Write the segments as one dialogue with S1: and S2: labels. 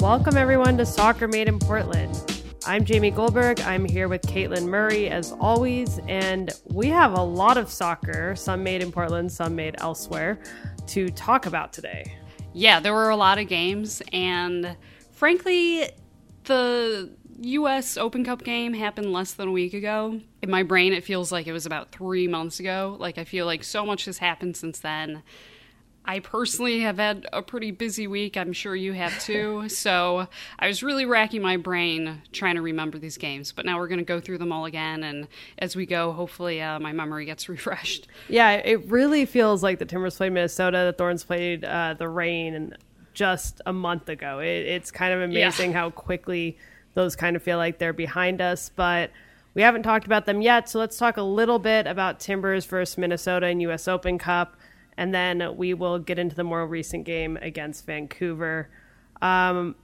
S1: Welcome, everyone, to Soccer Made in Portland. I'm Jamie Goldberg. I'm here with Caitlin Murray, as always, and we have a lot of soccer, some made in Portland, some made elsewhere, to talk about today.
S2: Yeah, there were a lot of games, and frankly, the US Open Cup game happened less than a week ago. In my brain, it feels like it was about three months ago. Like, I feel like so much has happened since then. I personally have had a pretty busy week. I'm sure you have too. so I was really racking my brain trying to remember these games. But now we're going to go through them all again. And as we go, hopefully uh, my memory gets refreshed.
S1: Yeah, it really feels like the Timbers played Minnesota, the Thorns played uh, the Rain, and just a month ago. It, it's kind of amazing yeah. how quickly those kind of feel like they're behind us. But we haven't talked about them yet. So let's talk a little bit about Timbers versus Minnesota in U.S. Open Cup and then we will get into the more recent game against Vancouver. Um,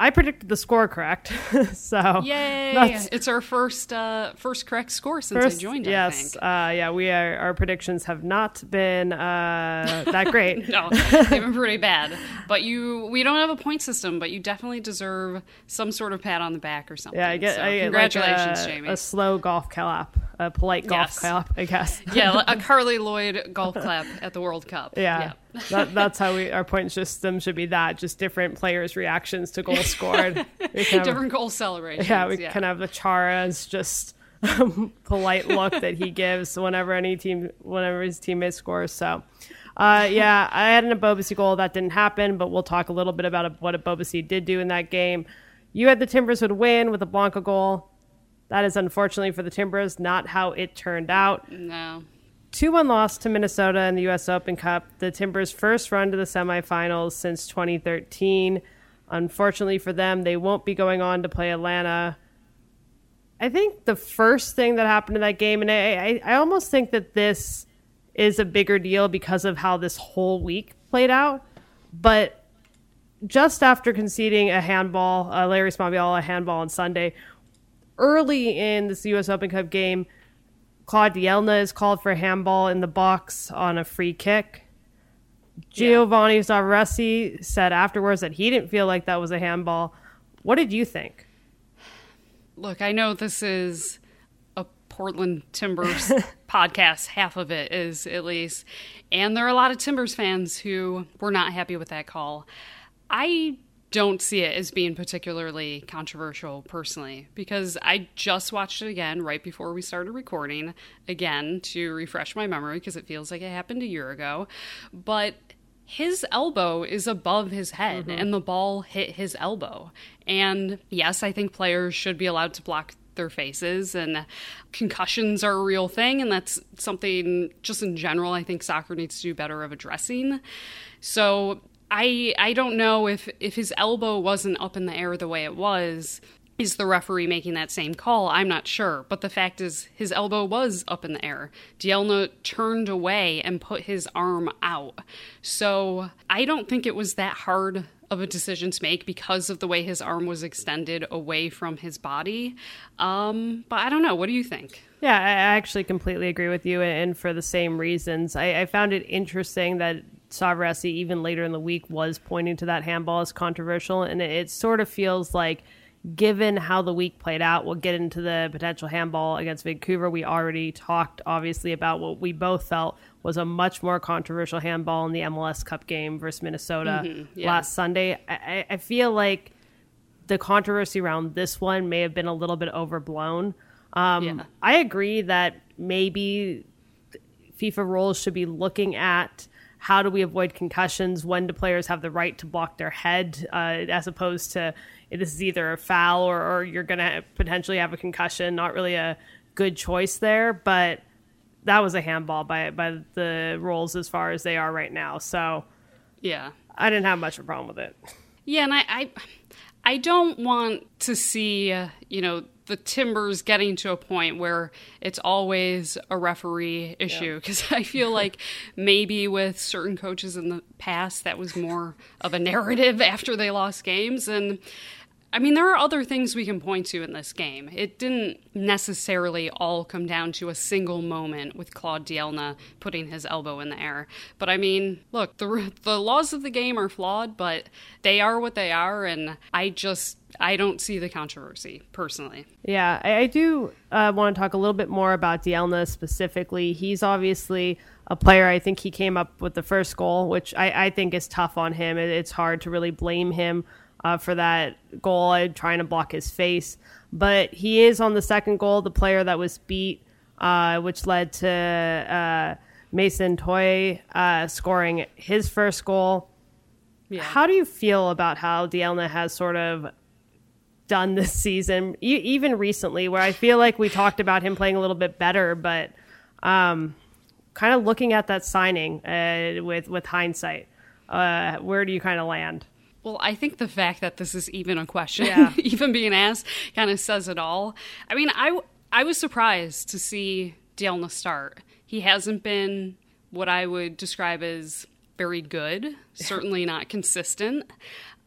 S1: I predicted the score correct. so
S2: yay! It's our first uh, first correct score since first, I joined.
S1: Yes,
S2: uh,
S1: yeah. We are, our predictions have not been uh, that great.
S2: no, they've been pretty bad. But you, we don't have a point system, but you definitely deserve some sort of pat on the back or something.
S1: Yeah, I get.
S2: So,
S1: I get
S2: congratulations,
S1: like
S2: a,
S1: Jamie. A slow golf clap, a polite golf yes. clap, I guess.
S2: yeah, a Carli Lloyd golf clap at the World Cup.
S1: Yeah. yeah that, that's how we our point system should be that just different players' reactions to goals scored.
S2: different goal celebrations.
S1: Yeah, we yeah. can have the Chara's just polite look that he gives whenever any team, whenever his teammate scores. So, uh, yeah, I had an Ebobisse goal that didn't happen, but we'll talk a little bit about what Ebobisse did do in that game. You had the Timbers would win with a Blanco goal. That is unfortunately for the Timbers not how it turned out.
S2: No.
S1: 2 1 loss to Minnesota in the U.S. Open Cup, the Timbers' first run to the semifinals since 2013. Unfortunately for them, they won't be going on to play Atlanta. I think the first thing that happened in that game, and I, I, I almost think that this is a bigger deal because of how this whole week played out. But just after conceding a handball, uh, Larrys Mabiala a handball on Sunday, early in this U.S. Open Cup game, Claude Dielna is called for a handball in the box on a free kick. Giovanni. Savarese said afterwards that he didn't feel like that was a handball. What did you think?
S2: Look, I know this is a Portland Timbers podcast, half of it is at least. And there are a lot of Timbers fans who were not happy with that call. I don't see it as being particularly controversial personally because I just watched it again right before we started recording again to refresh my memory because it feels like it happened a year ago. But his elbow is above his head mm-hmm. and the ball hit his elbow. And yes, I think players should be allowed to block their faces and concussions are a real thing and that's something just in general I think soccer needs to do better of addressing. So I I don't know if if his elbow wasn't up in the air the way it was is the referee making that same call? I'm not sure. But the fact is, his elbow was up in the air. Dielna turned away and put his arm out. So I don't think it was that hard of a decision to make because of the way his arm was extended away from his body. Um, but I don't know. What do you think?
S1: Yeah, I actually completely agree with you, and for the same reasons. I, I found it interesting that Savarese, even later in the week, was pointing to that handball as controversial. And it, it, sort of feels like, given how the week played out, we'll get into the potential handball against Vancouver. We already talked, obviously, about what we both felt was a much more controversial handball in the MLS Cup game versus Minnesota mm-hmm, yeah. last Sunday. I, I feel like the controversy around this one may have been a little bit overblown. Um, yeah. I agree that maybe FIFA rules should be looking at how do we avoid concussions? When do players have the right to block their head, uh, as opposed to this is either a foul or, or you're going to potentially have a concussion? Not really a good choice there, but that was a handball by by the rules as far as they are right now. So
S2: yeah,
S1: I didn't have much of a problem with it.
S2: Yeah, and I I, I don't want to see uh, you know the Timbers getting to a point where it's always a referee issue because yeah. I feel like maybe with certain coaches in the past that was more of a narrative after they lost games and I mean, there are other things we can point to in this game. It didn't necessarily all come down to a single moment with Claude Dielna putting his elbow in the air. But I mean, look, the the laws of the game are flawed, but they are what they are, and I just I don't see the controversy personally.
S1: Yeah, I, I do uh, want to talk a little bit more about Dielna specifically. He's obviously a player. I think he came up with the first goal, which I, I think is tough on him. It, it's hard to really blame him uh, for that goal, uh, trying to block his face. But he is on the second goal, the player that was beat, uh, which led to uh, Mason Toye uh, scoring his first goal. Yeah. How do you feel about how Dielna has sort of done this season, e- even recently, where I feel like we talked about him playing a little bit better, but um, kind of looking at that signing uh, with with hindsight, uh, where do you kind of land?
S2: Well, I think the fact that this is even a question, yeah. even being asked, kind of says it all. I mean, I, I was surprised to see Dielna start. He hasn't been what I would describe as very good, certainly not consistent.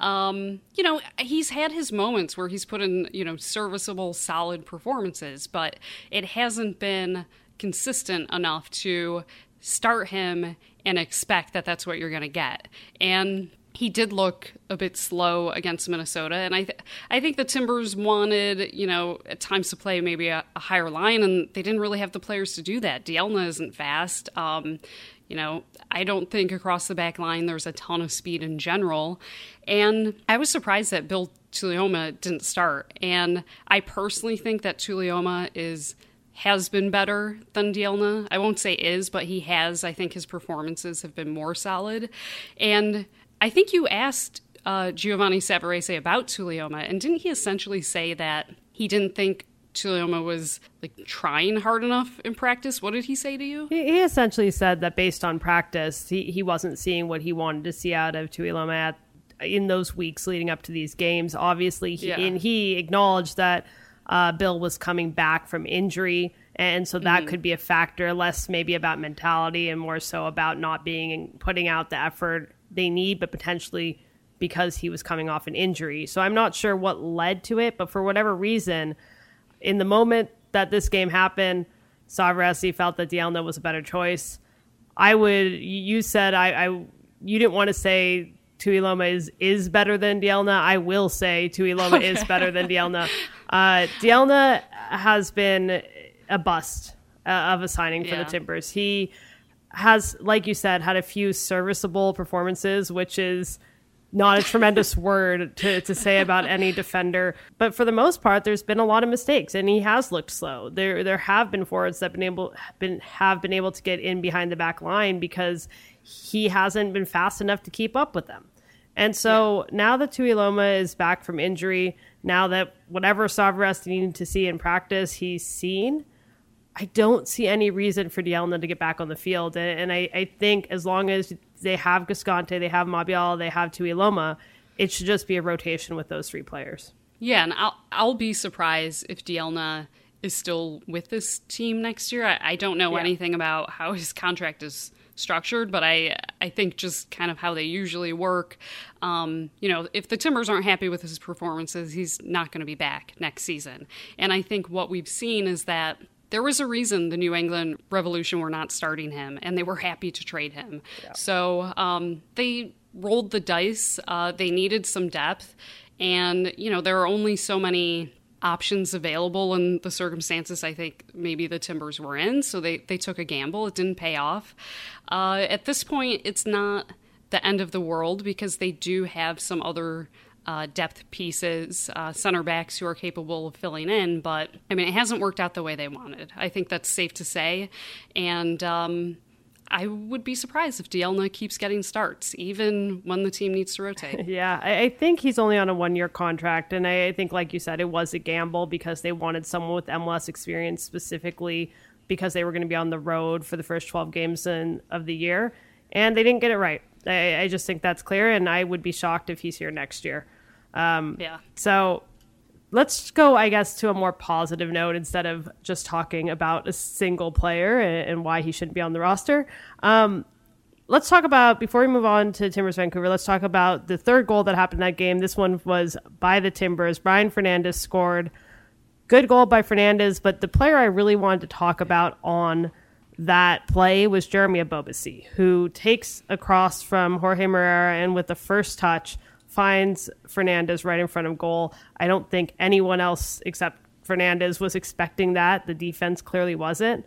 S2: Um, you know, he's had his moments where he's put in, you know, serviceable, solid performances, but it hasn't been consistent enough to start him and expect that that's what you're going to get. And he did look a bit slow against Minnesota, and I th- I think the Timbers wanted you know at times to play maybe a, a, higher line, and they didn't really have the players to do that. Dielna isn't fast. Um, you know, I don't think across the back line there's a ton of speed in general, and I was surprised that Bill Tuiloma didn't start. And I personally think that Tuiloma is has been better than Dielna. I won't say is, but he has. I think his performances have been more solid, and I think you asked uh, Giovanni Savarese about Tuiloma, and didn't he essentially say that he didn't think Tuiloma was like trying hard enough in practice? What did he say to you?
S1: He, he essentially said that based on practice, he, he wasn't seeing what he wanted to see out of Tuiloma at, in those weeks leading up to these games. Obviously, he, yeah. and he acknowledged that uh, Bill was coming back from injury. And so that mm-hmm. could be a factor, less maybe about mentality and more so about not being putting out the effort they need, but potentially because he was coming off an injury. So I'm not sure what led to it, but for whatever reason, in the moment that this game happened, Savarese felt that Dielna was a better choice. I would. You said I. I you didn't want to say Tuiloma is is better than Dielna. I will say Tuiloma okay. is better than Dielna. Uh, Dielna has been a bust uh, of a signing for yeah. the Timbers. He has, like you said, had a few serviceable performances, which is not a tremendous word to, to say about any defender. But for the most part, there's been a lot of mistakes, and he has looked slow. There there have been forwards that been able been have been able to get in behind the back line because he hasn't been fast enough to keep up with them. And so yeah. now that Tuiloma is back from injury, now that whatever Savarese needed to see in practice, he's seen. I don't see any reason for Dielna to get back on the field. And, and I, I, think as long as they have Cascante, they have Mabiala, they have Tuiloma, it should just be a rotation with those three players.
S2: Yeah, and I'll, I'll be surprised if Dielna is still with this team next year. I, I don't know yeah. anything about how his contract is structured, but I I think just kind of how they usually work. Um, you know, if the Timbers aren't happy with his performances, he's not going to be back next season. And I think what we've seen is that there was a reason the New England Revolution were not starting him, and they were happy to trade him. Yeah. So um, they rolled the dice. Uh, they needed some depth, and you know there are only so many options available in the circumstances I think maybe the Timbers were in. So they they took a gamble. It didn't pay off. Uh, at this point, it's not the end of the world because they do have some other uh, depth pieces, uh, center backs who are capable of filling in. But I mean, it hasn't worked out the way they wanted. I think that's safe to say. And um, I would be surprised if Dielna keeps getting starts, even when the team needs to rotate.
S1: yeah, I, think he's only on a one year contract. And I, I think, like you said, it was a gamble because they wanted someone with MLS experience specifically because they were going to be on the road for the first 12 games in, of the year. And they didn't get it right. I, I just think that's clear, and I would be shocked if he's here next year. Um,
S2: yeah.
S1: So let's go, I guess, to a more positive note instead of just talking about a single player and, and why he shouldn't be on the roster. Um, let's talk about before we move on to Timbers Vancouver. Let's talk about the third goal that happened in that game. This one was by the Timbers. Brian Fernandez scored. Good goal by Fernandez, but the player I really wanted to talk about on that play was Jeremy Ebobisse, who takes across from Jorge Moreira and with the first touch finds Fernandez right in front of goal. I don't think anyone else except Fernandez was expecting that. The defense clearly wasn't.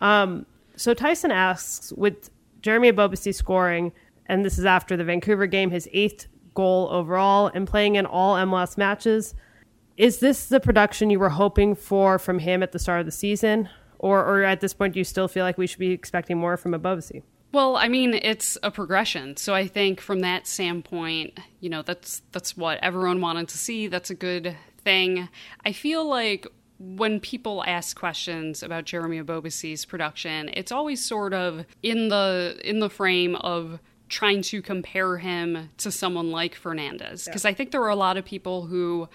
S1: Um, so Tyson asks, with Jeremy Ebobisse scoring, and this is after the Vancouver game, his eighth goal overall, and playing in all MLS matches. Is this the production you were hoping for from him at the start of the season? Or, or at this point, do you still feel like we should be expecting more from Ebobisse?
S2: Well, I mean, it's a progression. So I think from that standpoint, you know, that's that's what everyone wanted to see. That's a good thing. I feel like when people ask questions about Jeremy Ebobisse's production, it's always sort of in the in the frame of trying to compare him to someone like Fernandez because yeah. I think there were a lot of people who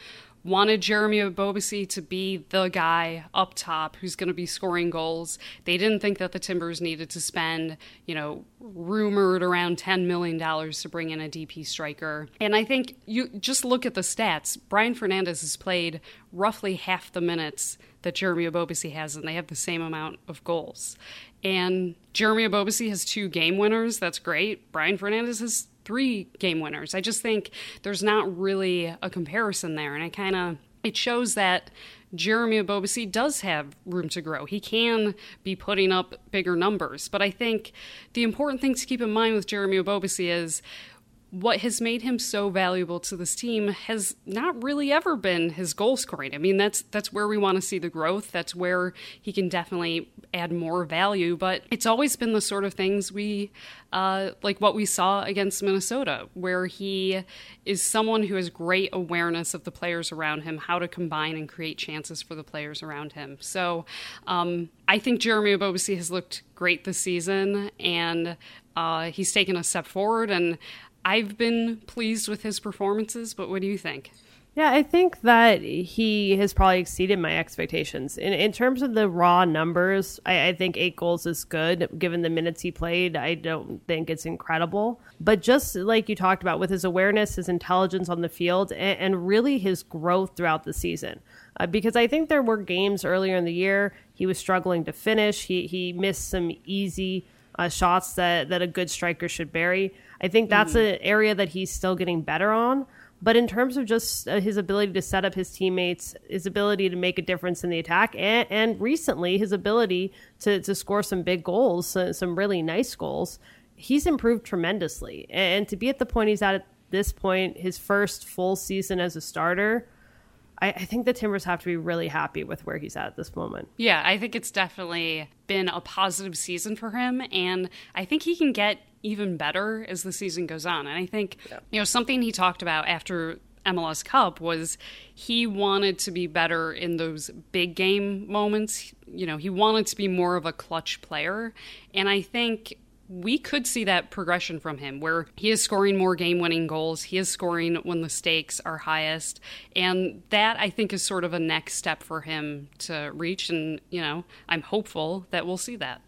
S2: wanted Jeremy Ebobisse to be the guy up top who's going to be scoring goals. They didn't think that the Timbers needed to spend, you know, rumored around $10 million to bring in a DP striker. And I think you just look at the stats. Brian Fernandez has played roughly half the minutes that Jeremy Ebobisse has, and they have the same amount of goals. And Jeremy Ebobisse has two game winners. That's great. Brian Fernandez has three game winners. I just think there's not really a comparison there. And I kind of, it shows that Jeremy Ebobisse does have room to grow. He can be putting up bigger numbers. But I think the important thing to keep in mind with Jeremy Ebobisse is what has made him so valuable to this team has not really ever been his goal scoring. I mean, that's that's where we want to see the growth. That's where he can definitely add more value. But it's always been the sort of things we uh, like what we saw against Minnesota, where he is someone who has great awareness of the players around him, how to combine and create chances for the players around him. So um, I think Jeremy Ebobisse has looked great this season, and uh, he's taken a step forward and. I've been pleased with his performances, but what do you think?
S1: Yeah, I think that he has probably exceeded my expectations. In, in terms of the raw numbers, I, I, think eight goals is good. Given the minutes he played, I don't think it's incredible. But just like you talked about, with his awareness, his intelligence on the field, and, and really his growth throughout the season. Uh, because I think there were games earlier in the year he was struggling to finish. He, he missed some easy uh, shots that, that a good striker should bury. I think that's mm. an area that he's still getting better on. But in terms of just uh, his ability to set up his teammates, his ability to make a difference in the attack, and, and recently his ability to, to score some big goals, some really nice goals, he's improved tremendously. And to be at the point he's at at this point, his first full season as a starter, I, I think the Timbers have to be really happy with where he's at at this moment.
S2: Yeah, I think it's definitely been a positive season for him. And I think he can get even better as the season goes on. And I think, yeah. you know, something he talked about after MLS Cup was he wanted to be better in those big game moments. You know, he wanted to be more of a clutch player. And I think we could see that progression from him where he is scoring more game winning goals. He is scoring when the stakes are highest. And that I think is sort of a next step for him to reach. And, you know, I'm hopeful that we'll see that.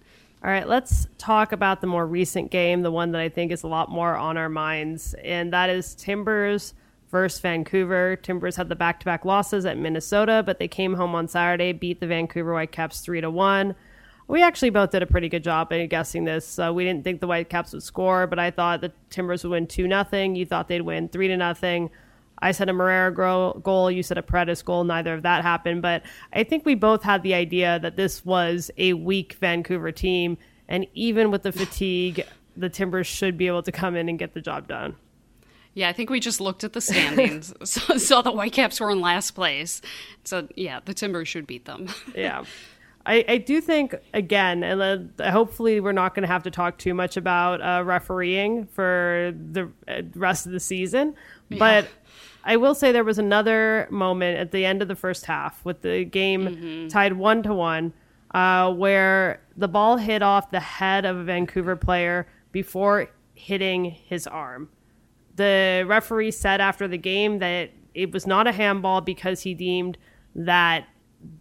S1: All right, let's talk about the more recent game, the one that I think is a lot more on our minds, and that is Timbers versus Vancouver. Timbers had the back-to-back losses at Minnesota, but they came home on Saturday, beat the Vancouver Whitecaps three to one. We actually both did a pretty good job in guessing this. Uh, we didn't think the Whitecaps would score, but I thought the Timbers would win two nothing. You thought they'd win three to nothing. I said a Moreira goal, you said a Paredes goal. Neither of that happened, but I think we both had the idea that this was a weak Vancouver team, and even with the fatigue, the Timbers should be able to come in and get the job done.
S2: Yeah, I think we just looked at the standings, saw, saw the Whitecaps were in last place. So yeah, the Timbers should beat them.
S1: yeah. I, I do think again, and uh, hopefully we're not going to have to talk too much about uh, refereeing for the uh, rest of the season. Yeah. But I will say there was another moment at the end of the first half with the game mm-hmm. tied one to one, uh, where the ball hit off the head of a Vancouver player before hitting his arm. The referee said after the game that it was not a handball because he deemed that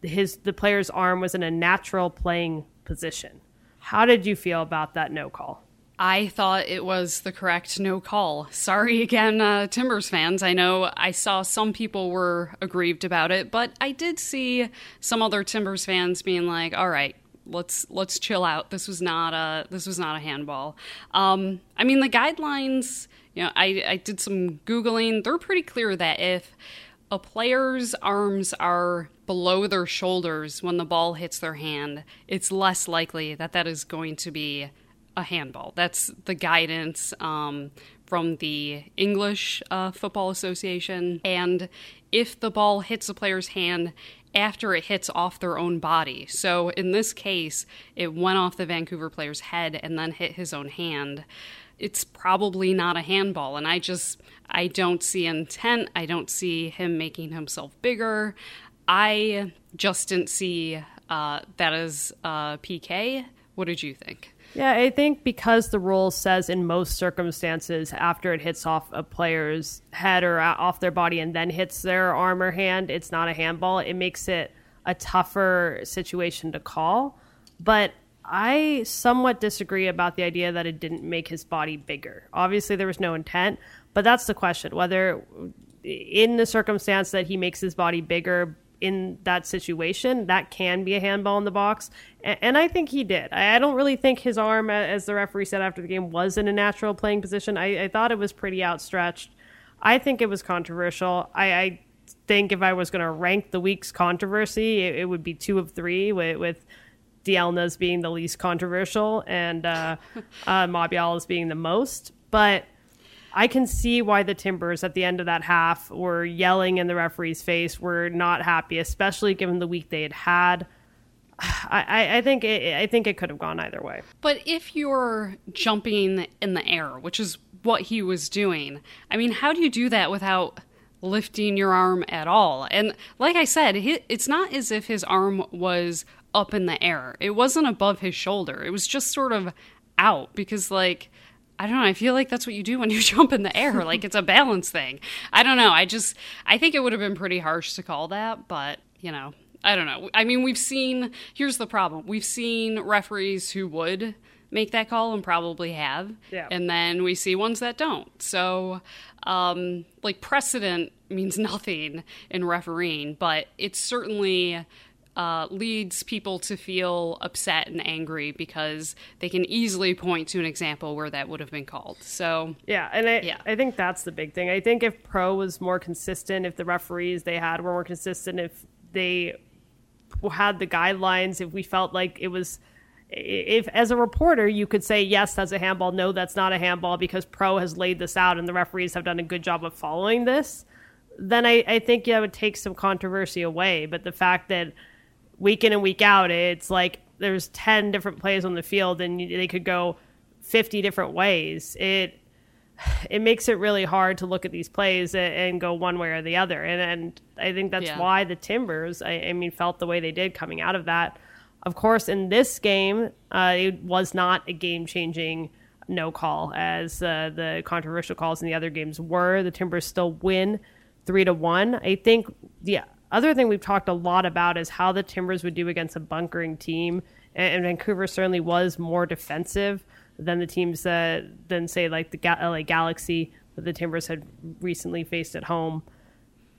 S1: his the player's arm was in a natural playing position. How did you feel about that no call?
S2: I thought it was the correct no call. Sorry again, uh, Timbers fans. I know I saw some people were aggrieved about it, but I did see some other Timbers fans being like, "All right, let's let's chill out. This was not a this was not a handball." Um, I mean, the guidelines. You know, I I did some googling. They're pretty clear that if a player's arms are below their shoulders when the ball hits their hand, it's less likely that that is going to be a handball. That's the guidance um, from the English uh, Football Association. And if the ball hits a player's hand after it hits off their own body, so in this case, it went off the Vancouver player's head and then hit his own hand. It's probably not a handball, and I just I don't see intent. I don't see him making himself bigger. I just didn't see uh, that as uh, PK. What did you think?
S1: Yeah, I think because the rule says in most circumstances, after it hits off a player's head or uh, off their body and then hits their arm or hand, it's not a handball. It makes it a tougher situation to call. But I somewhat disagree about the idea that it didn't make his body bigger. Obviously, there was no intent, but that's the question whether in the circumstance that he makes his body bigger in that situation, that can be a handball in the box. And, I think he did. I don't really think his arm, as the referee said after the game, was in a natural playing position. I, I thought it was pretty outstretched. I think it was controversial. I, I think if I was going to rank the week's controversy, it, it, would be two of three with, with Dielna's being the least controversial and uh, uh, being the most. But I can see why the Timbers at the end of that half were yelling in the referee's face, were not happy, especially given the week they had had. I, I think it, I think it could have gone either way.
S2: But if you're jumping in the air, which is what he was doing, I mean, how do you do that without lifting your arm at all? And like I said, it's not as if his arm was up in the air. It wasn't above his shoulder. It was just sort of out because like I don't know. I feel like that's what you do when you jump in the air. Like it's a balance thing. I don't know. I just, I think it would have been pretty harsh to call that, but, you know, I don't know. I mean, we've seen, here's the problem we've seen referees who would make that call and probably have. Yeah. And then we see ones that don't. So, um, like, precedent means nothing in refereeing, but it's certainly uh, leads people to feel upset and angry because they can easily point to an example where that would have been called. So
S1: yeah, and I, yeah. I think that's the big thing. I think if pro was more consistent, if the referees they had were more consistent, if they had the guidelines, if we felt like it was if as a reporter you could say yes that's a handball no that's not a handball because pro has laid this out and the referees have done a good job of following this then i, I think yeah, it would take some controversy away but the fact that week in and week out, it's like there's 10 different plays on the field and they could go 50 different ways. It it makes it really hard to look at these plays and go one way or the other. And, and I think that's yeah. why the Timbers, I, I, mean, felt the way they did coming out of that. Of course, in this game, uh, it was not a game changing no call as uh, the controversial calls in the other games were. The Timbers still win three to one. I think the other thing we've talked a lot about is how the Timbers would do against a bunkering team, and, Vancouver certainly was more defensive than the teams that than say like the LA Galaxy that the Timbers had recently faced at home.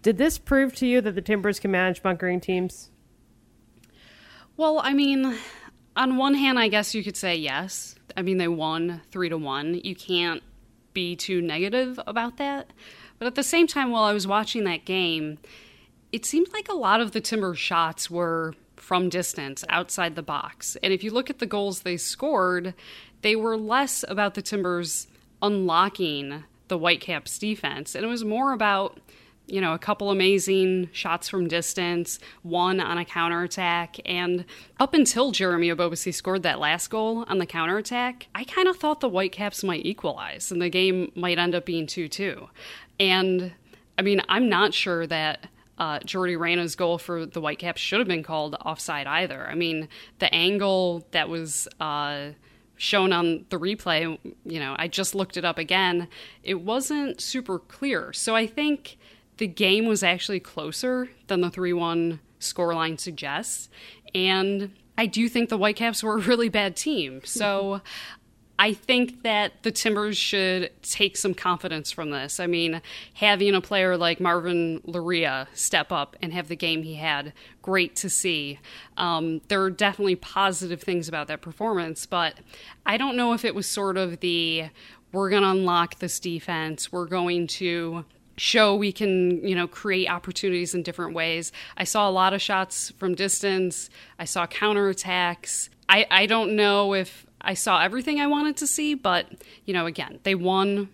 S1: Did this prove to you that the Timbers can manage bunkering teams?
S2: Well, I mean, on one hand, I guess you could say yes. I mean, they won three to one. You can't be too negative about that. But at the same time, while I was watching that game, it seemed like a lot of the Timber shots were from distance outside the box. And if you look at the goals they scored, they were less about the Timbers unlocking the Whitecaps defense. And it was more about, you know, a couple amazing shots from distance, one on a counterattack. And up until Jeremy Ebobisse scored that last goal on the counterattack, I kind of thought the Whitecaps might equalize and the game might end up being 2 2. And I mean, I'm not sure that uh, Jordy Reyna's goal for the Whitecaps should have been called offside either. I mean, the angle that was uh, shown on the replay, you know, I just looked it up again, it wasn't super clear. So I think the game was actually closer than the 3 1 scoreline suggests. And I do think the Whitecaps were a really bad team. So I think that the Timbers should take some confidence from this. I mean, having a player like Marvin Loria step up and have the game he had, great to see. Um, there are definitely positive things about that performance, but I don't know if it was sort of the we're going to unlock this defense, we're going to show we can you know create opportunities in different ways i saw a lot of shots from distance i saw counterattacks i i don't know if i saw everything i wanted to see but you know again they won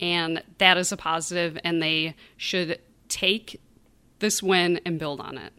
S2: and that is a positive and they should take this win and build on it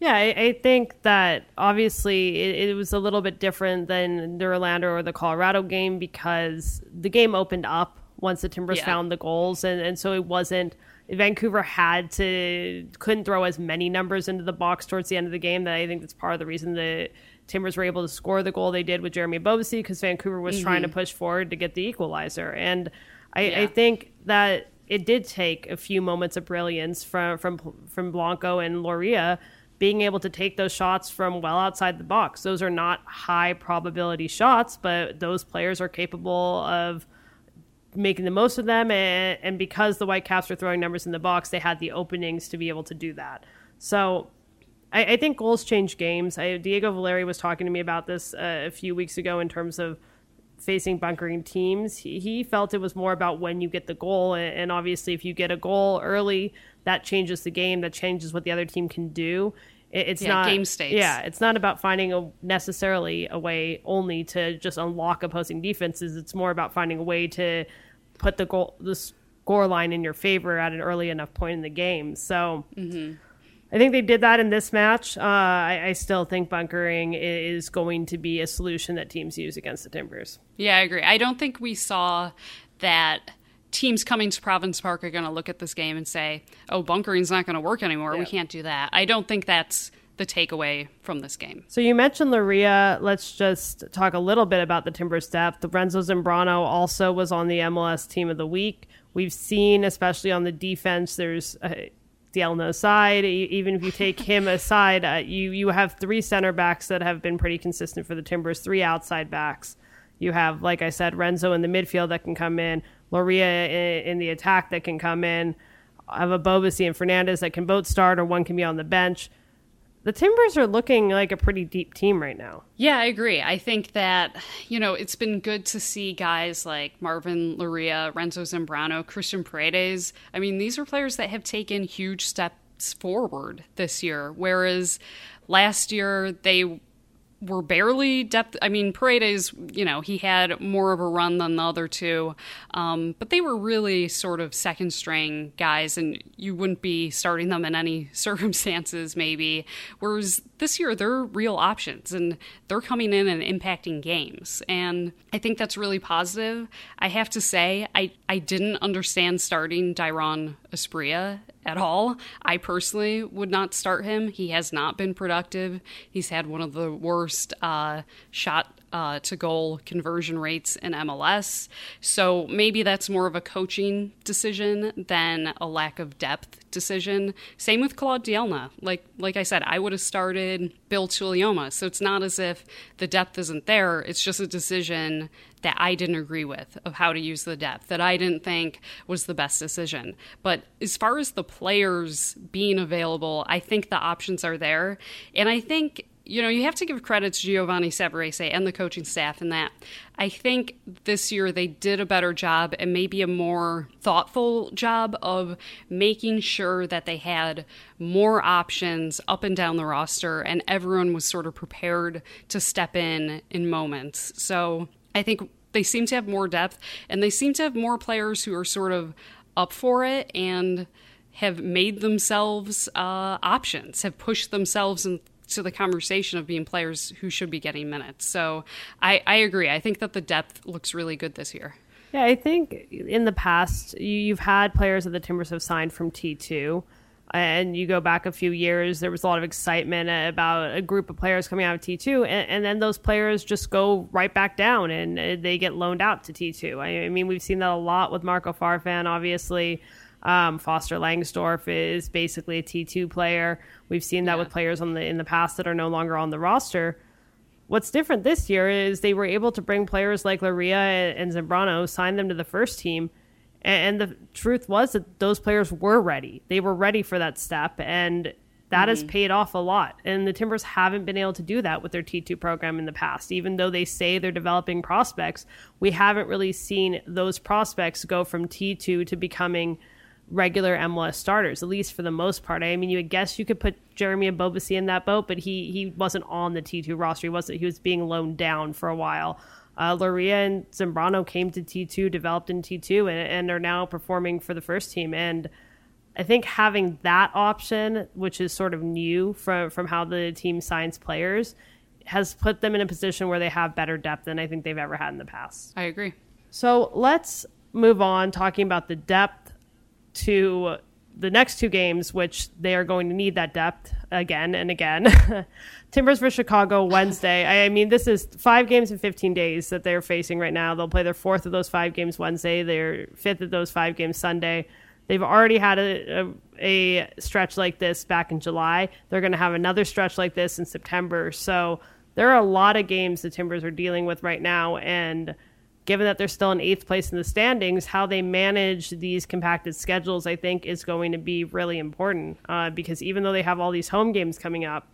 S1: yeah, I, I, think that obviously it, it, was a little bit different than the Orlando or the Colorado game because the game opened up once the Timbers yeah. found the goals, and, and so it wasn't. Vancouver had to couldn't throw as many numbers into the box towards the end of the game. That I think that's part of the reason the Timbers were able to score the goal they did with Jeremy Ebobisse because Vancouver was mm-hmm. trying to push forward to get the equalizer. And I, yeah. I think that it did take a few moments of brilliance from from from Blanco and Loria being able to take those shots from well outside the box. Those are not high probability shots, but those players are capable of making the most of them. And, and because the Whitecaps are throwing numbers in the box, they had the openings to be able to do that. So I, I think goals change games. I, Diego Valeri was talking to me about this uh, a few weeks ago in terms of facing bunkering teams. He, he, felt it was more about when you get the goal. And obviously, if you get a goal early, that changes the game, that changes what the other team can do. it's
S2: yeah,
S1: not
S2: game states.
S1: Yeah, it's not about finding a necessarily a way only to just unlock opposing defenses. It's more about finding a way to put the goal the score line in your favor at an early enough point in the game. So mm-hmm. I think they did that in this match. Uh, I, I, still think bunkering is going to be a solution that teams use against the Timbers.
S2: Yeah, I agree. I don't think we saw that teams coming to Providence Park are going to look at this game and say, "Oh, bunkering's not going to work anymore. Yeah. We can't do that." I don't think that's the takeaway from this game.
S1: So you mentioned Loria. Let's just talk a little bit about the Timbers depth. Renzo Zambrano also was on the MLS Team of the Week. We've seen, especially on the defense, there's a Dielna side. Even if you take him aside, uh, you you have three center backs that have been pretty consistent for the Timbers. Three outside backs. You have, like I said, Renzo in the midfield that can come in. Loria in, in the attack that can come in. I have a Ebobisse and Fernandez that can both start, or one can be on the bench the Timbers are looking like a pretty deep team right now.
S2: Yeah, I agree. I think that, you know, it's been good to see guys like Marvin Loria, Renzo Zambrano, Cristhian Paredes. I mean, these are players that have taken huge steps forward this year, whereas last year they were barely depth. I mean, Paredes, you know, he had more of a run than the other two, um, but they were really sort of second string guys, and you wouldn't be starting them in any circumstances, maybe. Whereas this year, they're real options, and they're coming in and impacting games, and I think that's really positive. I have to say, I I didn't understand starting Dairon Asprilla at all. I personally would not start him. He has not been productive. He's had one of the worst uh, shot uh, to goal conversion rates in MLS. So maybe that's more of a coaching decision than a lack of depth decision. Same with Claude Dielna. Like like I said, I would have started Bill Tuiloma. So it's not as if the depth isn't there. It's just a decision that I didn't agree with of how to use the depth that I didn't think was the best decision. But as far as the players being available, I think the options are there. And I think you know, you have to give credit to Giovanni Savarese and the coaching staff in that. I think this year they did a better job and maybe a more thoughtful job of making sure that they had more options up and down the roster and everyone was sort of prepared to step in in moments. So I think they seem to have more depth and they seem to have more players who are sort of up for it and have made themselves uh, options, have pushed themselves and to the conversation of being players who should be getting minutes. So I, I agree. I think that the depth looks really good this year.
S1: Yeah, I think in the past you've had players that the Timbers have signed from T2 and you go back a few years, there was a lot of excitement about a group of players coming out of T2, and, and, then those players just go right back down and uh, they get loaned out to T2. I, I mean, we've seen that a lot with Marco Farfan, obviously. Um, Foster Langsdorf is basically a T2 player. We've seen that yeah. with players on the in the past that are no longer on the roster. What's different this year is they were able to bring players like Loria and Zambrano, sign them to the first team. And the truth was that those players were ready. They were ready for that step. And that mm-hmm. has paid off a lot. And the Timbers haven't been able to do that with their T2 program in the past. Even though they say they're developing prospects, we haven't really seen those prospects go from T2 to becoming regular MLS starters, at least for the most part. I mean, you would guess you could put Jeremy Ebobisse in that boat, but he he wasn't on the T2 roster. He wasn't. He was being loaned down for a while. Uh, Loria and Zambrano came to T2, developed in T2, and, and are now performing for the first team. And I think having that option, which is sort of new from from how the team signs players, has put them in a position where they have better depth than I think they've ever had in the past.
S2: I agree.
S1: So let's move on talking about the depth to the next two games, which they are going to need that depth again and again. Timbers for Chicago Wednesday. I mean, this is five games in 15 days that they're facing right now. They'll play their fourth of those five games Wednesday, their fifth of those five games Sunday. They've already had a, a, a stretch like this back in July. They're going to have another stretch like this in September. So there are a lot of games the Timbers are dealing with right now. And given that they're still in eighth place in the standings, how they manage these compacted schedules, I think, is going to be really important. Uh, because even though they have all these home games coming up,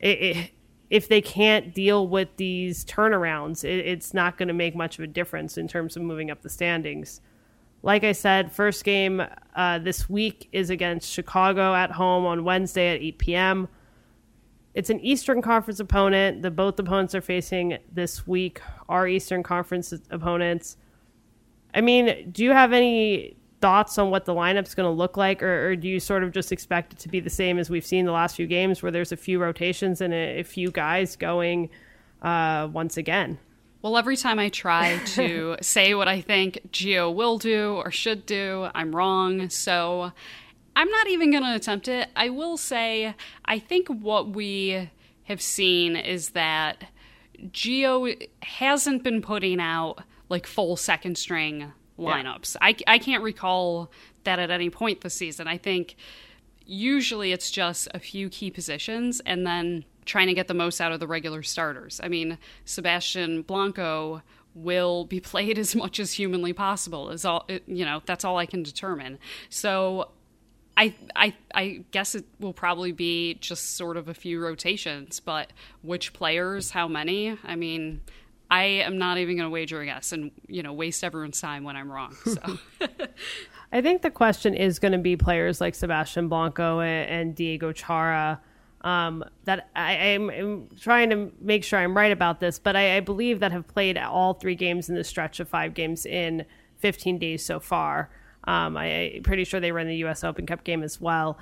S1: it, it, if they can't deal with these turnarounds, it, it's not going to make much of a difference in terms of moving up the standings. Like I said, first game uh, this week is against Chicago at home on Wednesday at 8 p.m. It's an Eastern Conference opponent. The both opponents are facing this week are Eastern Conference opponents. I mean, do you have any thoughts on what the lineup's going to look like, or, or, do you sort of just expect it to be the same as we've seen the last few games, where there's a few rotations and a, a few guys going uh, once again?
S2: Well, every time I try to say what I think Gio will do or should do, I'm wrong. So I'm not even going to attempt it. I will say, I think what we have seen is that Gio hasn't been putting out like full second string lineups. Yeah. I, I can't recall that at any point this season. I think usually it's just a few key positions and then trying to get the most out of the regular starters. I mean, Sebastian Blanco will be played as much as humanly possible is all you know that's all i can determine so I, I I guess it will probably be just sort of a few rotations, but which players, how many? I mean, I am not even going to wager a guess and you know waste everyone's time when I'm wrong. So,
S1: I think the question is going to be players like Sebastian Blanco and, and Diego Chara um, that I am trying to make sure I'm right about this, but I, I, believe that have played all three games in the stretch of five games in 15 days so far. Um, I, am pretty sure they were in the U.S. Open Cup game as well.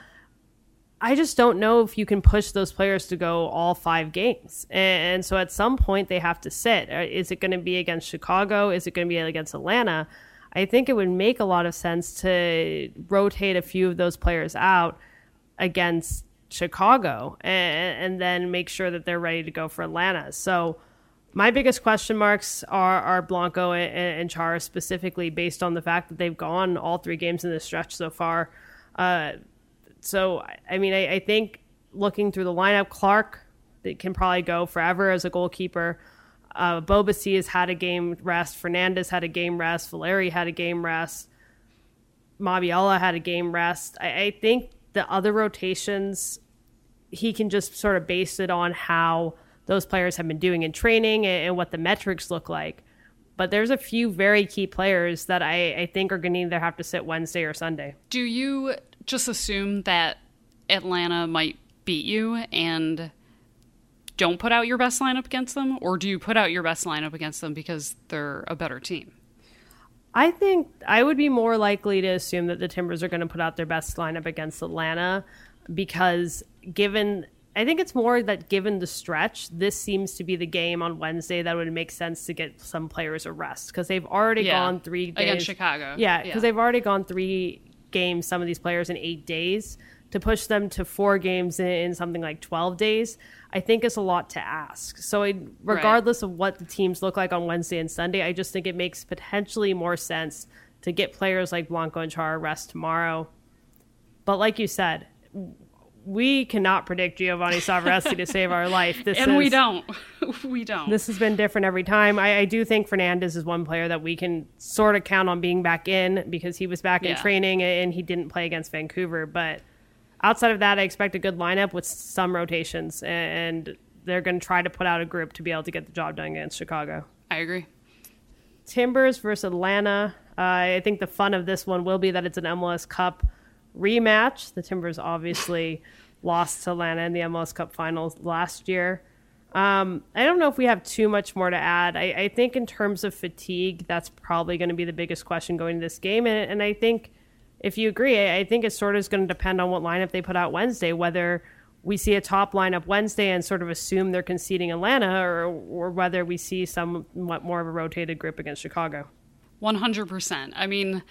S1: I just don't know if you can push those players to go all five games. And, and so at some point they have to sit. Uh, is it going to be against Chicago? Is it going to be against Atlanta? I think it would make a lot of sense to rotate a few of those players out against Chicago and, and then make sure that they're ready to go for Atlanta. So my biggest question marks are, are Blanco and, and Chara specifically based on the fact that they've gone all three games in the stretch so far. Uh, so, I mean, I, I, think looking through the lineup, Clark can probably go forever as a goalkeeper. Uh, Ebobisse has had a game rest. Fernandez had a game rest. Valeri had a game rest. Mabiala had a game rest. I, I think the other rotations he can just sort of base it on how those players have been doing in training and, and what the metrics look like. But there's a few very key players that I, I think are going to either have to sit Wednesday or Sunday.
S2: Do you just assume that Atlanta might beat you and don't put out your best lineup against them? Or do you put out your best lineup against them because they're a better team?
S1: I think I would be more likely to assume that the Timbers are going to put out their best lineup against Atlanta because given I think it's more that given the stretch, this seems to be the game on Wednesday that would make sense to get some players a rest because they've already yeah. gone three days
S2: against Chicago.
S1: Yeah, because yeah. they've already gone three games. Some of these players in eight days to push them to four games in, in something like twelve days. I think is a lot to ask. So, it, regardless right. of what the teams look like on Wednesday and Sunday, I just think it makes potentially more sense to get players like Blanco and Chara rest tomorrow. But like you said, we cannot predict Giovanni Savarese to save our life.
S2: This and is, we don't. we don't.
S1: This has been different every time. I, I, do think Fernandez is one player that we can sort of count on being back in because he was back yeah. in training and he didn't play against Vancouver. But outside of that, I expect a good lineup with some rotations, and they're going to try to put out a group to be able to get the job done against Chicago.
S2: I agree.
S1: Timbers versus Atlanta. Uh, I think the fun of this one will be that it's an MLS Cup rematch. The Timbers obviously lost to Atlanta in the MLS Cup finals last year. Um, I don't know if we have too much more to add. I, I think in terms of fatigue, that's probably going to be the biggest question going to this game. And, and I think if you agree, I, I think it sort of is going to depend on what lineup they put out Wednesday, whether we see a top lineup Wednesday and sort of assume they're conceding Atlanta or, or whether we see somewhat more of a rotated group against Chicago.
S2: 100%. I mean,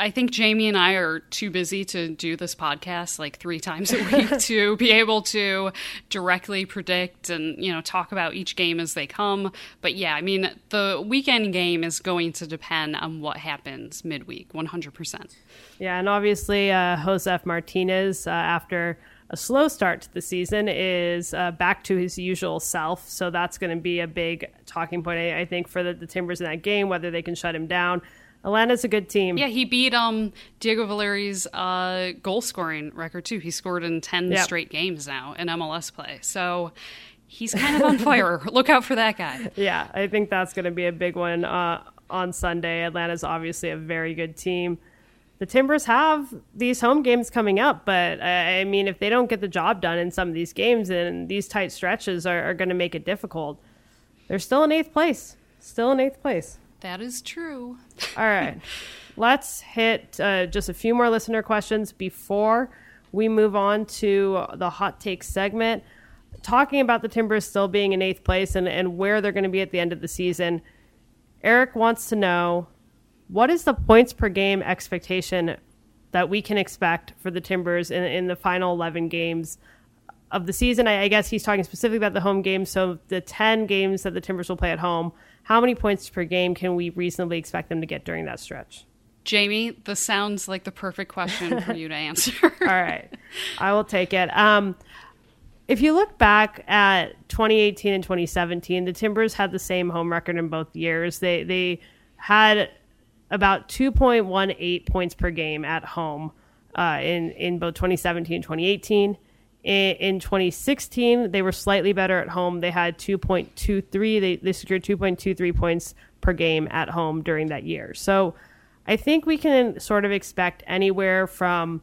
S2: I think Jamie and I are too busy to do this podcast like three times a week to be able to directly predict and, you know, talk about each game as they come. But yeah, I mean, the weekend game is going to depend on what happens midweek, 100%.
S1: Yeah, and obviously, uh, Josef Martinez, uh, after a slow start to the season, is uh, back to his usual self. So that's going to be a big talking point, I, I think, for the, the, Timbers in that game, whether they can shut him down. Atlanta's a good team.
S2: Yeah, he beat um, Diego Valeri's uh, goal scoring record, too. He scored in 10 yep. straight games now in MLS play. So he's kind of on fire. Look out for that guy.
S1: Yeah, I think that's going to be a big one uh, on Sunday. Atlanta's obviously a very good team the Timbers have these home games coming up, but I mean, if they don't get the job done in some of these games, and these tight stretches are, are going to make it difficult. They're still in eighth place. Still in eighth place.
S2: That is true.
S1: All right. Let's hit uh, just a few more listener questions before we move on to the hot take segment. Talking about the Timbers still being in eighth place and, and where they're going to be at the end of the season. Eric wants to know what is the points per game expectation that we can expect for the Timbers in, in the final 11 games of the season? I, I guess he's talking specifically about the home games. So the 10 games that the Timbers will play at home, how many points per game can we reasonably expect them to get during that stretch?
S2: Jamie, this sounds like the perfect question for you to answer.
S1: All right. I will take it. Um, if you look back at 2018 and 2017, the Timbers had the same home record in both years. They they had about 2.18 points per game at home uh, in in both 2017 and 2018. In, in 2016, they were slightly better at home. They had 2.23. They, they secured 2.23 points per game at home during that year. So I think we can sort of expect anywhere from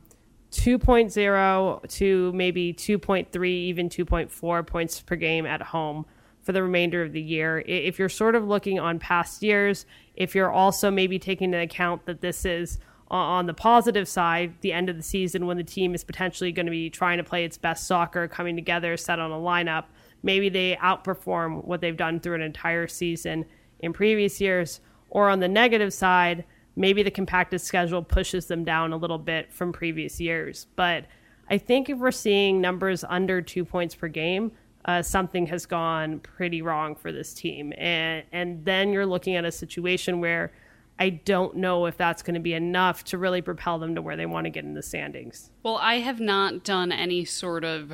S1: 2.0 to maybe 2.3, even 2.4 points per game at home for the remainder of the year. If you're sort of looking on past years, if you're also maybe taking into account that this is on the positive side, the end of the season when the team is potentially going to be trying to play its best soccer, coming together, set on a lineup, maybe they outperform what they've done through an entire season in previous years. Or on the negative side, maybe the compacted schedule pushes them down a little bit from previous years. But I think if we're seeing numbers under two points per game, uh, something has gone pretty wrong for this team. And, and then you're looking at a situation where I don't know if that's going to be enough to really propel them to where they want to get in the standings.
S2: Well, I have not done any sort of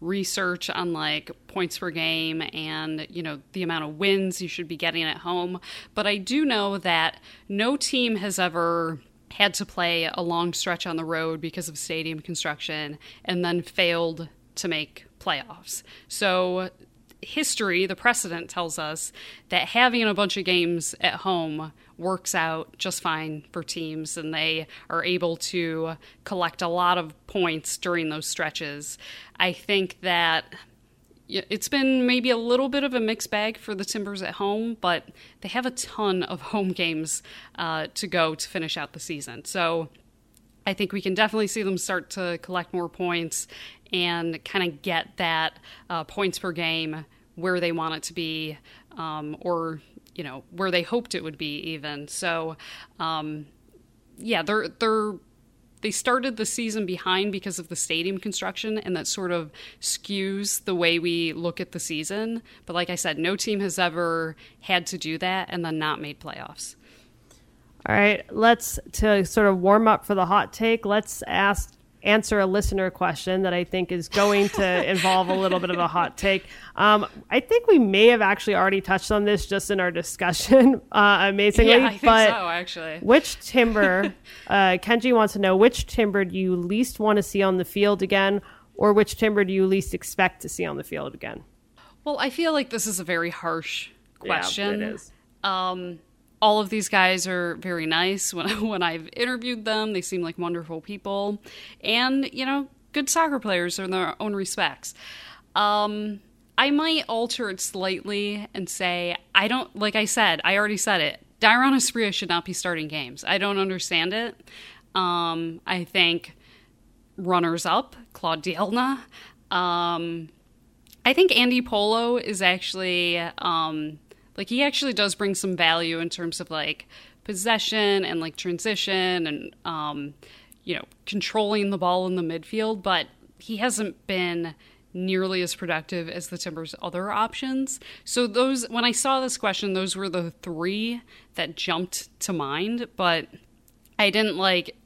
S2: research on like points per game and you know the amount of wins you should be getting at home but i do know that no team has ever had to play a long stretch on the road because of stadium construction and then failed to make playoffs. So history, the precedent tells us that having a bunch of games at home works out just fine for teams and they are able to collect a lot of points during those stretches. I think that it's been maybe a little bit of a mixed bag for the Timbers at home, but they have a ton of home games uh, to go to finish out the season. So I think we can definitely see them start to collect more points and kind of get that uh, points per game where they want it to be, um, or you know where they hoped it would be even. So, um, yeah, they're they're they started the season behind because of the stadium construction, and that sort of skews the way we look at the season. But like I said, no team has ever had to do that and then not made playoffs.
S1: All right, let's to sort of warm up for the hot take. Let's ask answer a listener question that I think is going to involve a little bit of a hot take. Um, I think we may have actually already touched on this just in our discussion, uh, amazingly.
S2: Yeah, I think
S1: but
S2: so, actually.
S1: Which timber, uh, Kenji wants to know, which timber do you least want to see on the field again, or which timber do you least expect to see on the field again?
S2: Well, I feel like this is a very harsh question.
S1: Yeah, it is.
S2: Um, all of these guys are very nice. When when I've interviewed them, they seem like wonderful people, and you know, good soccer players in their own respects. Um, I might alter it slightly and say I don't. Like I said, I already said it. Dairon Asprilla should not be starting games. I don't understand it. Um, I think runners up Claude Dielna. Um, I think Andy Polo is actually um, like he actually does bring some value in terms of like possession and like transition and um, you know controlling the ball in the midfield, but he hasn't been nearly as productive as the Timbers' other options. So those when I saw this question, those were the three that jumped to mind, but I didn't like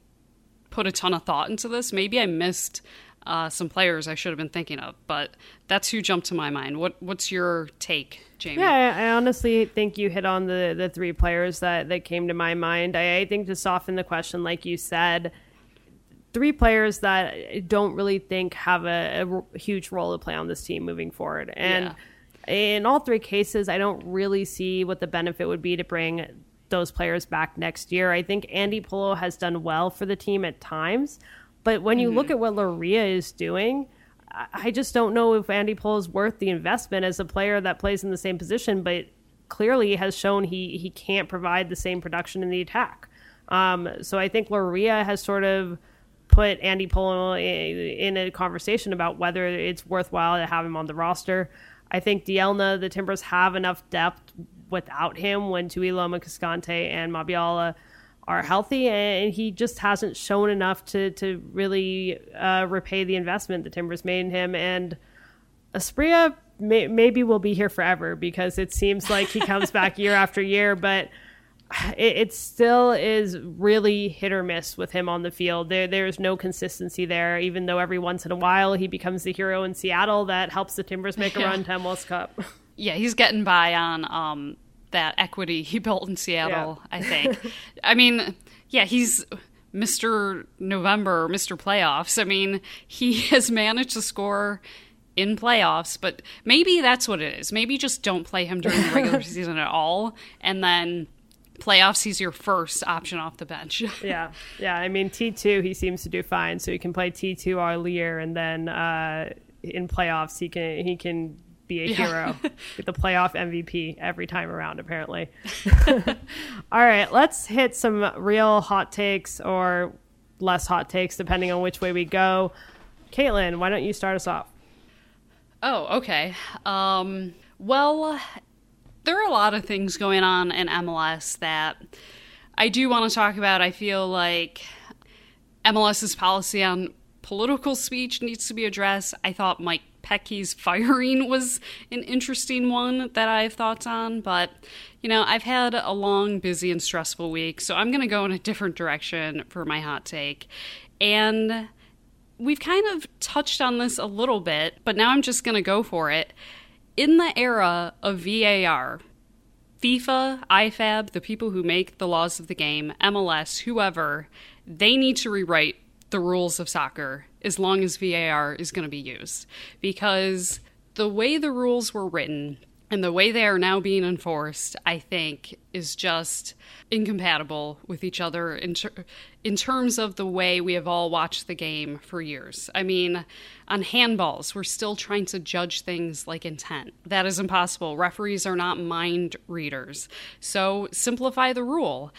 S2: put a ton of thought into this. Maybe I missed uh, some players I should have been thinking of, but that's who jumped to my mind. What What's your take, Jamie?
S1: Yeah, I, I honestly think you hit on the the three players that that came to my mind. I, I think to soften the question, like you said, three players that I don't really think have a, a r- huge role to play on this team moving forward, and. In all three cases, I don't really see what the benefit would be to bring those players back next year. I think Andy Polo has done well for the team at times, but when you look at what Loria is doing, I- just don't know if Andy Polo is worth the investment as a player that plays in the same position, but clearly has shown he he can't provide the same production in the attack. Um, so I think Loria has sort of put Andy Polo i- in a conversation about whether it's worthwhile to have him on the roster. I think Dielna, the Timbers have enough depth without him when Tuiloma, Cascante, and Mabiala are healthy, and he just hasn't shown enough to to really uh, repay the investment the Timbers made in him. And Asprilla may, maybe will be here forever because it seems like he comes back year after year, but it, it still is really hit or miss with him on the field. There, there's no consistency there, even though every once in a while he becomes the hero in Seattle that helps the Timbers make a run to MLS Cup.
S2: Yeah, he's getting by on um, that equity he built in Seattle, I think. I mean, yeah, he's Mr. November, Mr. Playoffs. I mean, he has managed to score in playoffs, but maybe that's what it is. Maybe just don't play him during the regular season at all, and then playoffs, he's your first option off the bench.
S1: yeah, yeah. I mean, T two he seems to do fine, so he can play T two all year, and then uh, in playoffs he can he can be a
S2: Yeah.
S1: hero, get the playoff MVP every time around. Apparently. all right, let's hit some real hot takes or less hot takes, depending on which way we go. Caitlin, why don't you start us off?
S2: Oh, okay. Um, well, there are a lot of things going on in MLS that I do want to talk about. I feel like MLS's policy on political speech needs to be addressed. I thought Mike Petke's firing was an interesting one that I have thoughts on, but you know, I've had a long, busy, and stressful week, so I'm going to go in a different direction for my hot take. And we've kind of touched on this a little bit, but now I'm just going to go for it. In the era of VAR, FIFA, IFAB, the people who make the laws of the game, MLS, whoever, they need to rewrite the rules of soccer as long as VAR is going to be used. Because the way the rules were written and the way they are now being enforced, I think, is just incompatible with each other in, ter- in terms of the way we have all watched the game for years. I mean, on handballs, we're still trying to judge things like intent. That is impossible. Referees are not mind readers. So simplify the rule.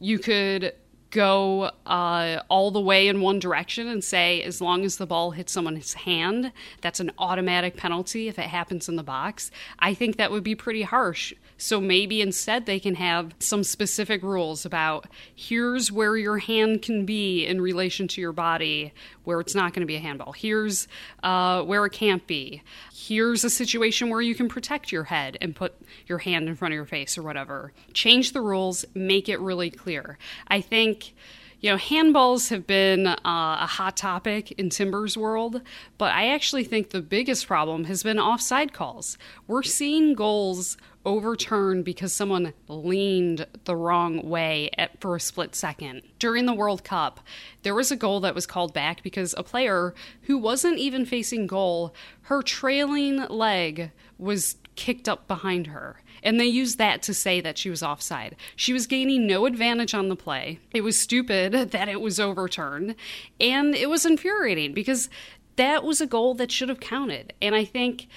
S2: You could go uh, all the way in one direction and say as long as the ball hits someone's hand that's an automatic penalty if it happens in the box. I think that would be pretty harsh so maybe instead they can have some specific rules about here's where your hand can be in relation to your body where it's not going to be a handball. Here's uh, where it can't be. Here's a situation where you can protect your head and put your hand in front of your face or whatever. Change the rules make it really clear. I think you know, handballs have been uh, a hot topic in Timbers world, but I actually think the biggest problem has been offside calls. We're seeing goals overturned because someone leaned the wrong way at, for a split second. During the World Cup, there was a goal that was called back because a player who wasn't even facing goal, her trailing leg was kicked up behind her. And they used that to say that she was offside. She was gaining no advantage on the play. It was stupid that it was overturned. And it was infuriating because that was a goal that should have counted. And I think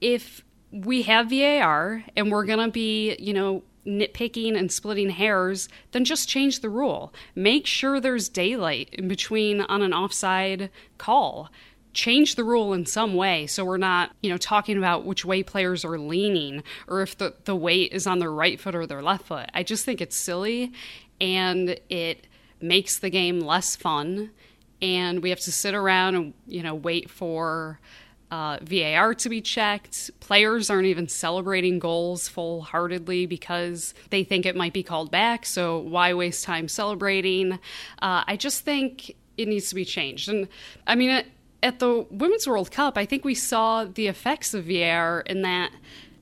S2: if we have VAR and we're going to be, you know, nitpicking and splitting hairs, then just change the rule. Make sure there's daylight in between on an offside call. Change the rule in some way so we're not, you know, talking about which way players are leaning or if the, the weight is on their right foot or their left foot. I just think it's silly and it makes the game less fun and we have to sit around and, you know, wait for uh, VAR to be checked. Players aren't even celebrating goals full heartedly because they think it might be called back. So why waste time celebrating? Uh, I just think it needs to be changed. And I mean, at the Women's World Cup, I think we saw the effects of VAR in that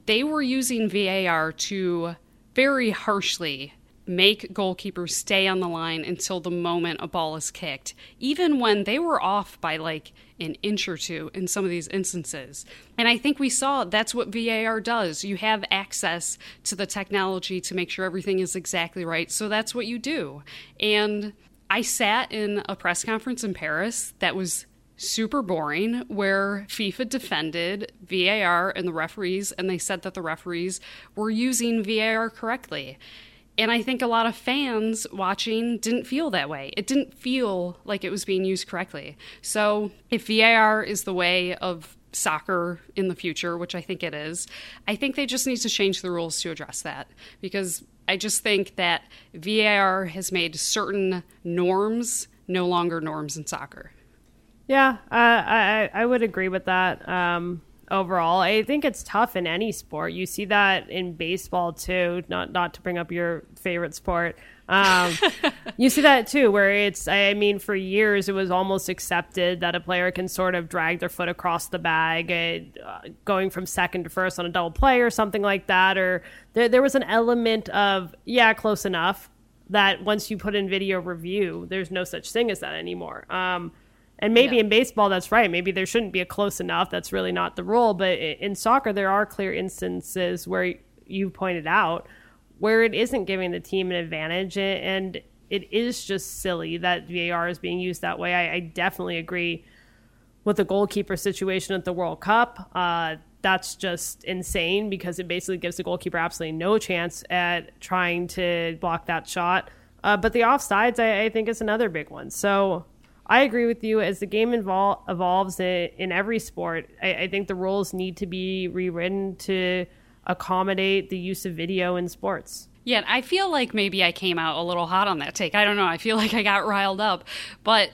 S2: they were using VAR to very harshly make goalkeepers stay on the line until the moment a ball is kicked, even when they were off by like an inch or two in some of these instances. And I think we saw that's what VAR does. You have access to the technology to make sure everything is exactly right. So that's what you do. And I sat in a press conference in Paris that was super boring where FIFA defended VAR and the referees, and they said that the referees were using VAR correctly. And I think a lot of fans watching didn't feel that way. It didn't feel like it was being used correctly. So if VAR is the way of soccer in the future, which I think it is, I think they just need to change the rules to address that because I just think that VAR has made certain norms no longer norms in soccer.
S1: Yeah, uh, I I would agree with that. Um, overall. I think it's tough in any sport. You see that in baseball too. Not not to bring up your favorite sport. Um, you see that too, where it's. I mean, for years it was almost accepted that a player can sort of drag their foot across the bag, uh, going from second to first on a double play or something like that. Or there there was an element of yeah, close enough. That once you put in video review, there's no such thing as that anymore. Um, and maybe yeah. in baseball, that's right. Maybe there shouldn't be a close enough. That's really not the rule. But in soccer, there are clear instances where you pointed out where it isn't giving the team an advantage. And it is just silly that VAR is being used that way. I, I definitely agree with the goalkeeper situation at the World Cup. Uh, that's just insane because it basically gives the goalkeeper absolutely no chance at trying to block that shot. Uh, but the offsides, I, I, think, is another big one. So I agree with you. As the game evol- evolves eh, in every sport, I, I think the rules need to be rewritten to accommodate the use of video in sports.
S2: Yeah, I feel like maybe I came out a little hot on that take. I don't know. I feel like I got riled up. But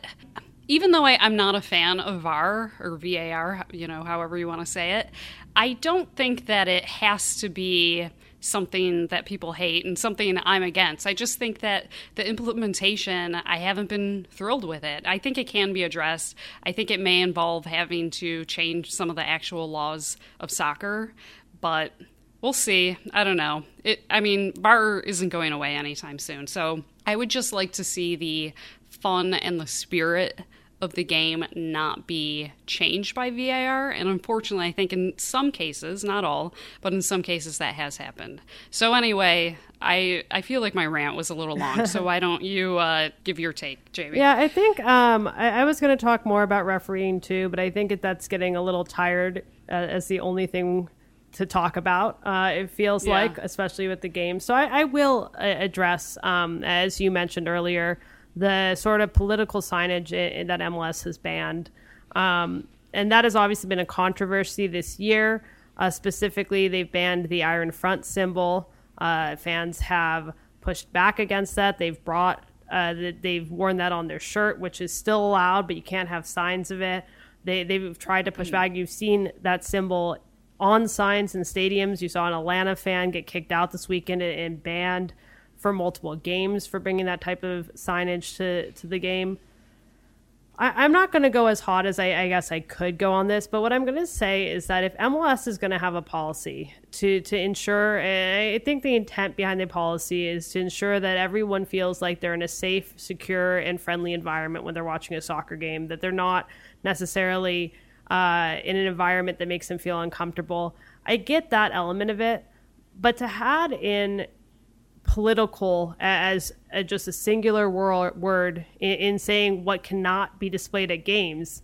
S2: even though I, am not a fan of VAR or VAR, you know, however you want to say it, I don't think that it has to be something that people hate and something I'm against. I just think that the implementation, I haven't been thrilled with it. I think it can be addressed. I think it may involve having to change some of the actual laws of soccer, but we'll see. I don't know. It I mean, VAR isn't going away anytime soon. So, I would just like to see the fun and the spirit of the game not be changed by VAR. And unfortunately, I think in some cases, not all, but in some cases that has happened. So anyway, I I feel like my rant was a little long. so why don't you uh, give your take, Jamie?
S1: Yeah, I think um, I, I, was going to talk more about refereeing too, but I think that's getting a little tired uh, as the only thing to talk about. Uh, it feels yeah. like, especially with the game. So I, I will uh, address, um, as you mentioned earlier the sort of political signage that MLS has banned. Um, and that has obviously been a controversy this year. Uh, specifically, they've banned the Iron Front symbol. Uh, fans have pushed back against that. They've brought, uh, they've worn that on their shirt, which is still allowed, but you can't have signs of it. They, they've tried to push back. You've seen that symbol on signs in stadiums. You saw an Atlanta fan get kicked out this weekend and banned for multiple games for bringing that type of signage to, to the game. I, am not going to go as hot as I, I, guess I could go on this, but what I'm going to say is that if MLS is going to have a policy to to ensure, and I think the intent behind the policy is to ensure that everyone feels like they're in a safe, secure, and friendly environment when they're watching a soccer game, that they're not necessarily uh, in an environment that makes them feel uncomfortable. I get that element of it, but to add in political as, as just a singular word in, in, saying what cannot be displayed at games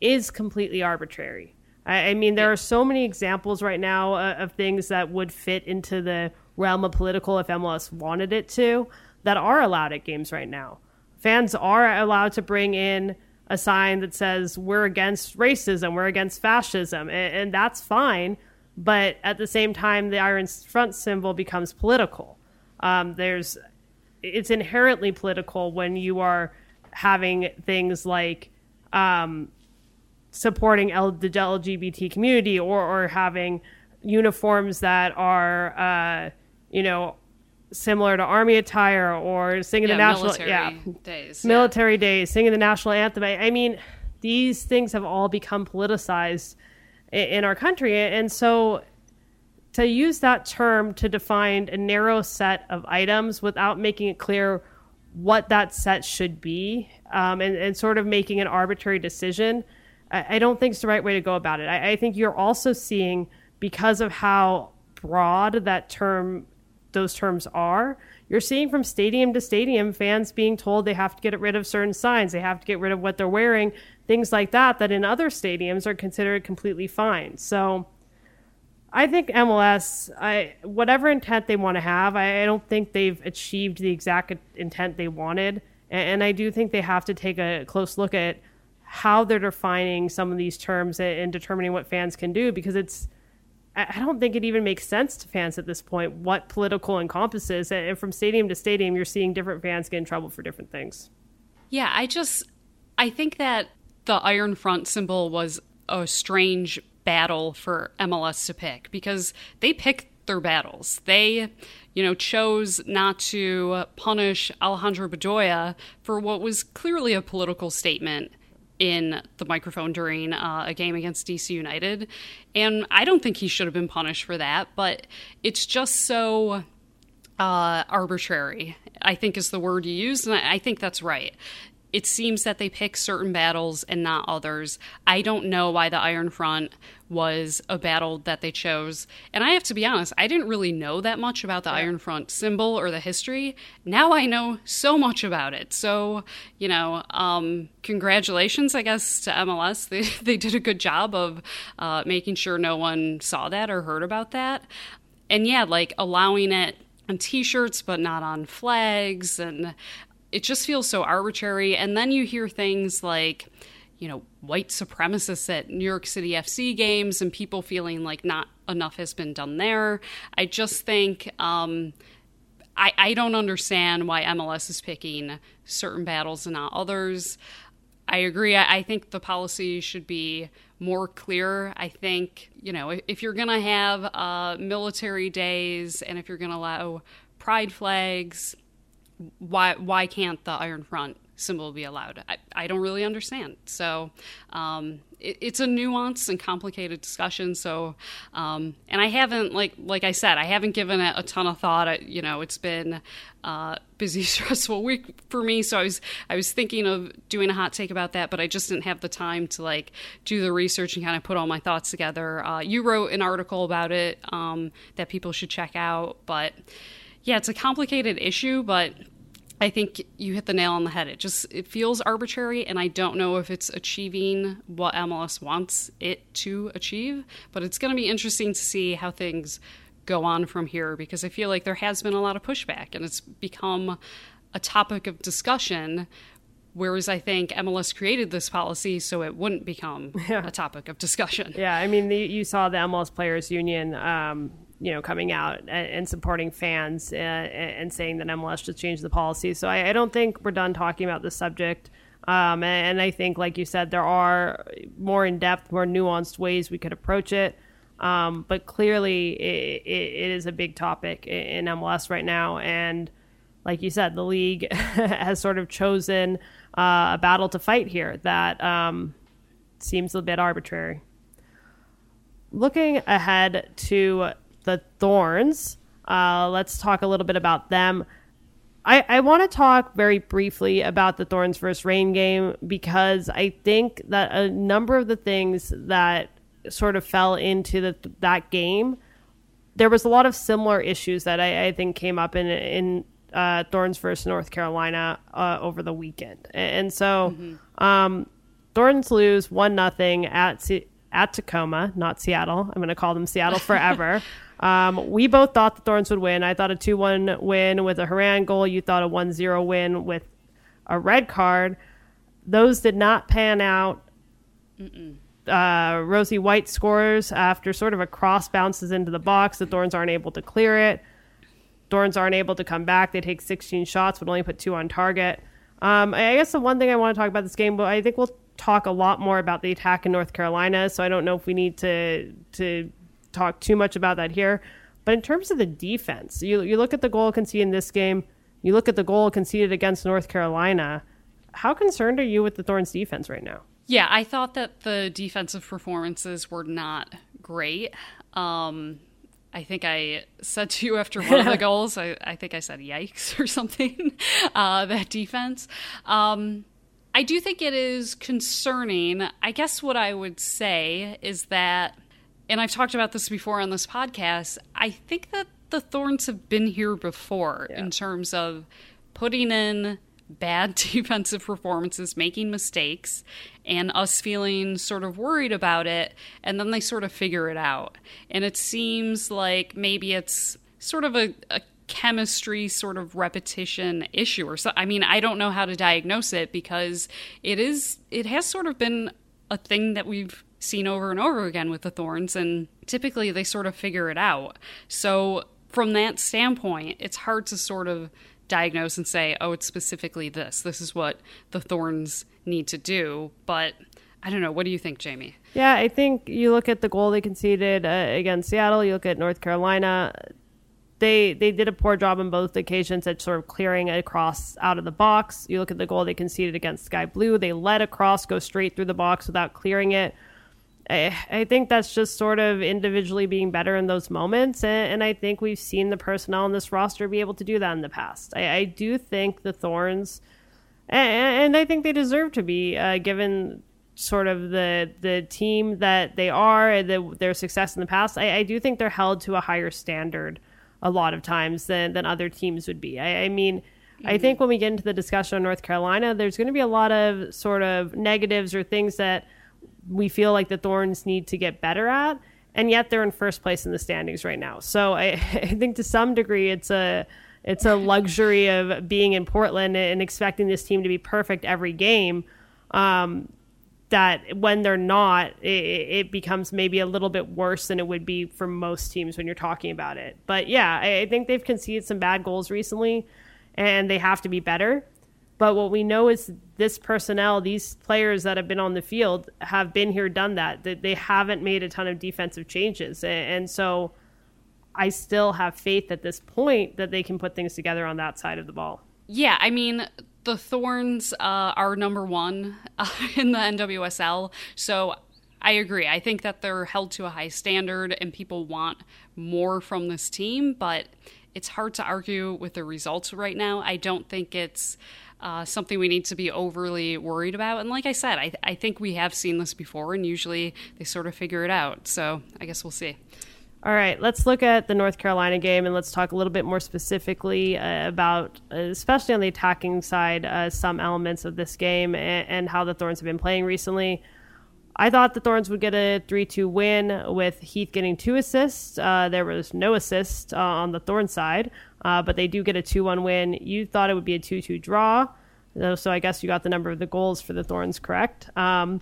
S1: is completely arbitrary. I, I mean, there are so many examples right now uh, of things that would fit into the realm of political if MLS wanted it to that are allowed at games right now. Fans are allowed to bring in a sign that says we're against racism, we're against fascism, and, and that's fine. But at the same time, the iron front symbol becomes political. Um, there's it's inherently political when you are having things like um, supporting L- the LGBT community or, or having uniforms that are, uh, you know, similar to army attire or singing yeah, the national
S2: military
S1: yeah,
S2: days,
S1: military yeah. days, singing the national anthem. I, I, mean, these things have all become politicized in, in our country, and so to use that term to define a narrow set of items without making it clear what that set should be um, and, and, sort of making an arbitrary decision, I, I, don't think it's the right way to go about it. I, I think you're also seeing, because of how broad that term, those terms are, you're seeing from stadium to stadium fans being told they have to get rid of certain signs, they have to get rid of what they're wearing, things like that, that in other stadiums are considered completely fine. So, I think MLS, I whatever intent they want to have, I, I, don't think they've achieved the exact intent they wanted, and, and, I do think they have to take a close look at how they're defining some of these terms and, and determining what fans can do, because it's. I don't think it even makes sense to fans at this point what political encompasses, and from stadium to stadium, you're seeing different fans get in trouble for different things.
S2: Yeah, I just I think that the Iron Front symbol was a strange battle for MLS to pick because they picked their battles. They, you know, chose not to punish Alejandro Bedoya for what was clearly a political statement in the microphone during uh, a game against DC United. And I don't think he should have been punished for that, but it's just so uh, arbitrary, I think is the word you used. And I think that's right it seems that they pick certain battles and not others. I don't know why the Iron Front was a battle that they chose. And I have to be honest, I didn't really know that much about the yeah. Iron Front symbol or the history. Now I know so much about it. So, you know, um, congratulations, I guess, to MLS. They, they did a good job of uh, making sure no one saw that or heard about that. And yeah, like allowing it on t-shirts but not on flags and it just feels so arbitrary. And then you hear things like, you know, white supremacists at New York City FC games and people feeling like not enough has been done there. I just think um, I, I don't understand why MLS is picking certain battles and not others. I agree. I, I think the policy should be more clear. I think, you know, if, if you're going to have uh, military days and if you're going to allow pride flags, why why can't the Iron Front symbol be allowed? I, I don't really understand. So um, it, it's a nuanced and complicated discussion. So um, and I haven't like like I said I haven't given it a ton of thought. I, you know, it's been uh, busy, stressful week for me. So I was I was thinking of doing a hot take about that, but I just didn't have the time to like do the research and kind of put all my thoughts together. Uh, you wrote an article about it um, that people should check out, but yeah, it's a complicated issue, but I think you hit the nail on the head. It just it feels arbitrary, and I don't know if it's achieving what MLS wants it to achieve. But it's going to be interesting to see how things go on from here because I feel like there has been a lot of pushback, and it's become a topic of discussion. Whereas I think MLS created this policy so it wouldn't become yeah. a topic of discussion.
S1: Yeah, I mean, the, you saw the MLS Players Union um, you know, coming out and, and supporting fans and, and, saying that MLS should change the policy. So I, I, don't think we're done talking about this subject. Um, and, and, I think, like you said, there are more in depth, more nuanced ways we could approach it. Um, but clearly, it, it, it is a big topic in MLS right now. And like you said, the league has sort of chosen uh, a battle to fight here that um, seems a bit arbitrary. Looking ahead to the Thorns, uh, let's talk a little bit about them. I, I want to talk very briefly about the Thorns versus Rain game because I think that a number of the things that sort of fell into the, that game, there was a lot of similar issues that I, I think came up in in uh, Thorns versus North Carolina uh, over the weekend, and so mm-hmm. um, Thorns lose one nothing at C- at Tacoma, not Seattle. I'm going to call them Seattle forever. Um, we both thought the Thorns would win. I thought a 2 1 win with a Horan goal. You thought a 1 0 win with a red card. Those did not pan out. Uh, Rosie White scores after sort of a cross bounces into the box. The Thorns aren't able to clear it. Thorns aren't able to come back. They take 16 shots, but only put two on target. Um, I guess the one thing I want to talk about this game, but I think we'll talk a lot more about the attack in North Carolina. So I don't know if we need to to talk too much about that here. But in terms of the defense, you, you look at the goal conceded in this game, you look at the goal conceded against North Carolina. How concerned are you with the Thorns defense right now?
S2: Yeah, I thought that the defensive performances were not great. Um, I think I said to you after one of the goals, I, I, think I said yikes or something, uh, that defense. Um, I do think it is concerning. I guess what I would say is that and I've talked about this before on this podcast, I think that the Thorns have been here before yeah. in terms of putting in bad defensive performances, making mistakes, and us feeling sort of worried about it, and then they sort of figure it out. And it seems like maybe it's sort of a, a chemistry sort of repetition issue or so I mean I don't know how to diagnose it because it is it has sort of been a thing that we've seen over and over again with the thorns, and typically they sort of figure it out. So, from that standpoint, it's hard to sort of diagnose and say, oh, it's specifically this. This is what the thorns need to do. But I don't know. What do you think, Jamie?
S1: Yeah, I think you look at the goal they conceded uh, against Seattle, you look at North Carolina. They, they did a poor job on both occasions at sort of clearing across out of the box. You look at the goal they conceded against Sky Blue. They let a cross go straight through the box without clearing it. I, I think that's just sort of individually being better in those moments. And, and, I think we've seen the personnel in this roster be able to do that in the past. I, I do think the Thorns, and, and, I think they deserve to be, uh, given sort of the the team that they are and the, their success in the past. I, I, do think they're held to a higher standard a lot of times than, than other teams would be. I, I mean. I think when we get into the discussion on North Carolina, there's going to be a lot of sort of negatives or things that – we feel like the Thorns need to get better at, and yet they're in first place in the standings right now. So I, I think to some degree it's a it's a luxury of being in Portland and expecting this team to be perfect every game. Um, that when they're not, it, it, becomes maybe a little bit worse than it would be for most teams when you're talking about it. But yeah, I, I think they've conceded some bad goals recently, and they have to be better. But what we know is this personnel, these players that have been on the field, have been here, done that. That they haven't made a ton of defensive changes, and so I still have faith at this point that they can put things together on that side of the ball.
S2: Yeah, I mean, the Thorns uh, are number one uh, in the NWSL, so I agree. I think that they're held to a high standard, and people want more from this team, but it's hard to argue with the results right now. I don't think it's uh, something we need to be overly worried about. And like I said, I, I think we have seen this before, and usually they sort of figure it out. So I guess we'll see.
S1: All right, let's look at the North Carolina game and let's talk a little bit more specifically uh, about, uh, especially on the attacking side, uh, some elements of this game and, and, how the Thorns have been playing recently. I thought the Thorns would get a 3 2 win with Heath getting two assists. Uh, there was no assist uh, on the Thorn side, uh, but they do get a 2 1 win. You thought it would be a 2 2 draw. So I guess you got the number of the goals for the Thorns correct. Um,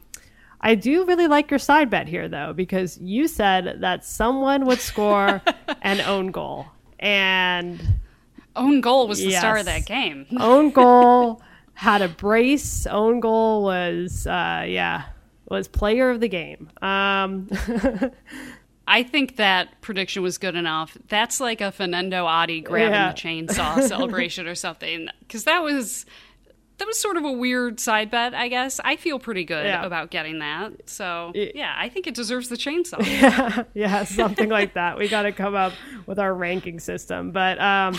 S1: I do really like your side bet here, though, because you said that someone would score an own goal. And
S2: own goal was the yes, star of that game.
S1: own goal had a brace. Own goal was, uh, yeah, was player of the game. Um,
S2: I think that prediction was good enough. That's like a Fernando Adi grabbing
S1: Yeah.
S2: the chainsaw celebration or something. Because that was that was sort of a weird side bet, I guess. I feel pretty good
S1: Yeah.
S2: about getting that. So yeah, I think it deserves the chainsaw.
S1: yeah, something like that. We got to come up with our ranking system. But um,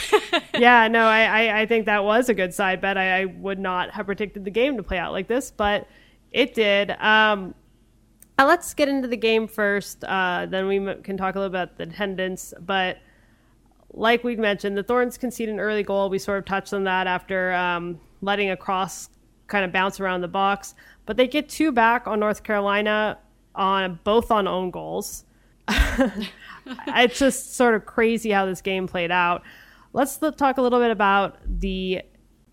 S1: yeah, no, I, I, I think that was a good side bet. I, I would not have predicted the game to play out like this, but it did. Um, uh, let's get into the game first. Uh, then we can talk a little about the attendance. But like we mentioned, the Thorns conceded an early goal. We sort of touched on that after um, letting a cross kind of bounce around the box. But they get two back on North Carolina on both on own goals. it's just sort of crazy how this game played out. Let's talk a little bit about the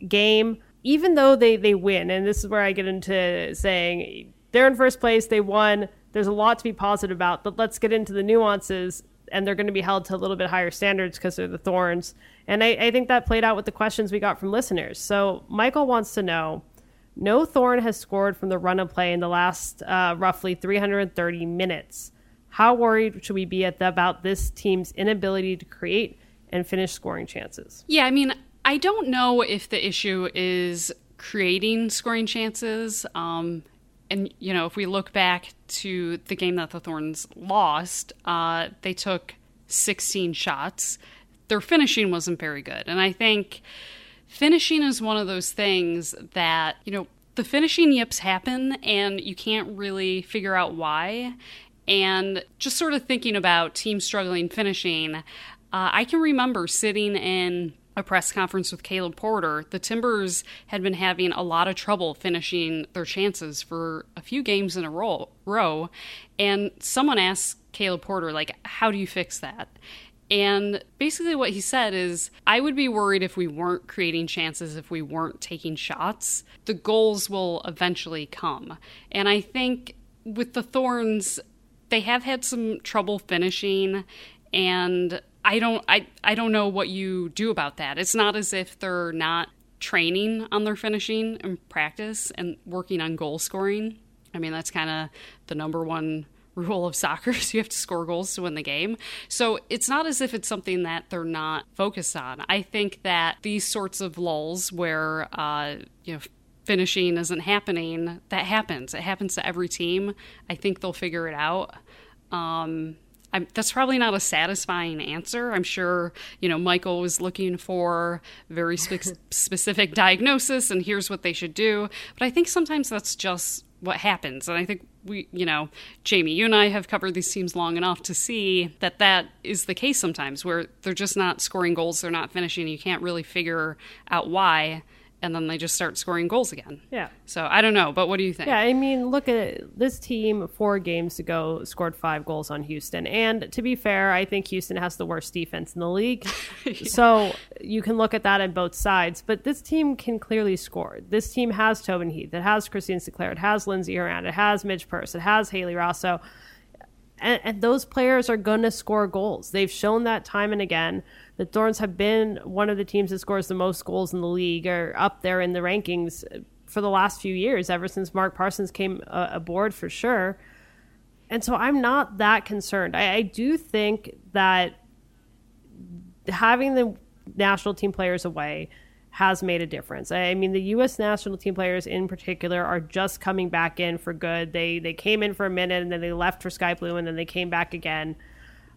S1: game. Even though they, they win, and this is where I get into saying they're in first place, they won. There's a lot to be positive about, but let's get into the nuances. And they're going to be held to a little bit higher standards because they're the Thorns. And I, I think that played out with the questions we got from listeners. So Michael wants to know no Thorn has scored from the run of play in the last uh, roughly 330 minutes. How worried should we be the, about this team's inability to create and finish scoring chances?
S2: Yeah, I mean, I don't know if the issue is creating scoring chances. Um, and, you know, if we look back to the game that the Thorns lost, uh, they took 16 shots. Their finishing wasn't very good. And I think finishing is one of those things that, you know, the finishing yips happen and you can't really figure out why. And just sort of thinking about teams struggling finishing, uh, I can remember sitting in a press conference with Caleb Porter. The Timbers had been having a lot of trouble finishing their chances for a few games in a row, and someone asked Caleb Porter, like, how do you fix that? And basically, what he said is, I would be worried if we weren't creating chances, if we weren't taking shots. The goals will eventually come. And I think with the Thorns, they have had some trouble finishing, and I don't, I, I don't know what you do about that. It's not as if they're not training on their finishing and practice and working on goal scoring. I mean, that's kind of the number one rule of soccer is you have to score goals to win the game. So it's not as if it's something that they're not focused on. I think that these sorts of lulls where uh, you know finishing isn't happening, that happens. It happens to every team. I think they'll figure it out. Um, I'm, that's probably not a satisfying answer. I'm sure you know Michael was looking for very spe- specific diagnosis, and here's what they should do. But I think sometimes that's just what happens, and I think we, you know, Jamie, you and I have covered these teams long enough to see that that is the case sometimes, where they're just not scoring goals, they're not finishing. You can't really figure out why, and then they just start scoring goals again.
S1: Yeah.
S2: So I don't know, but what do you think?
S1: Yeah, I mean, look at this team. Four games ago, scored five goals on Houston, and to be fair, I think Houston has the worst defense in the league. So you can look at that on both sides. But this team can clearly score. This team has Tobin Heath, it has Christine Sinclair, it has Lindsay Horan, it has Midge Purce, it has Hayley Raso, and, and those players are going to score goals. They've shown that time and again. The Thorns have been one of the teams that scores the most goals in the league, or up there in the rankings for the last few years, ever since Mark Parsons came uh, aboard for sure. And so I'm not that concerned. I, I do think that having the national team players away has made a difference. I mean, the U.S. national team players in particular are just coming back in for good. They they came in for a minute and then they left for Sky Blue and then they came back again.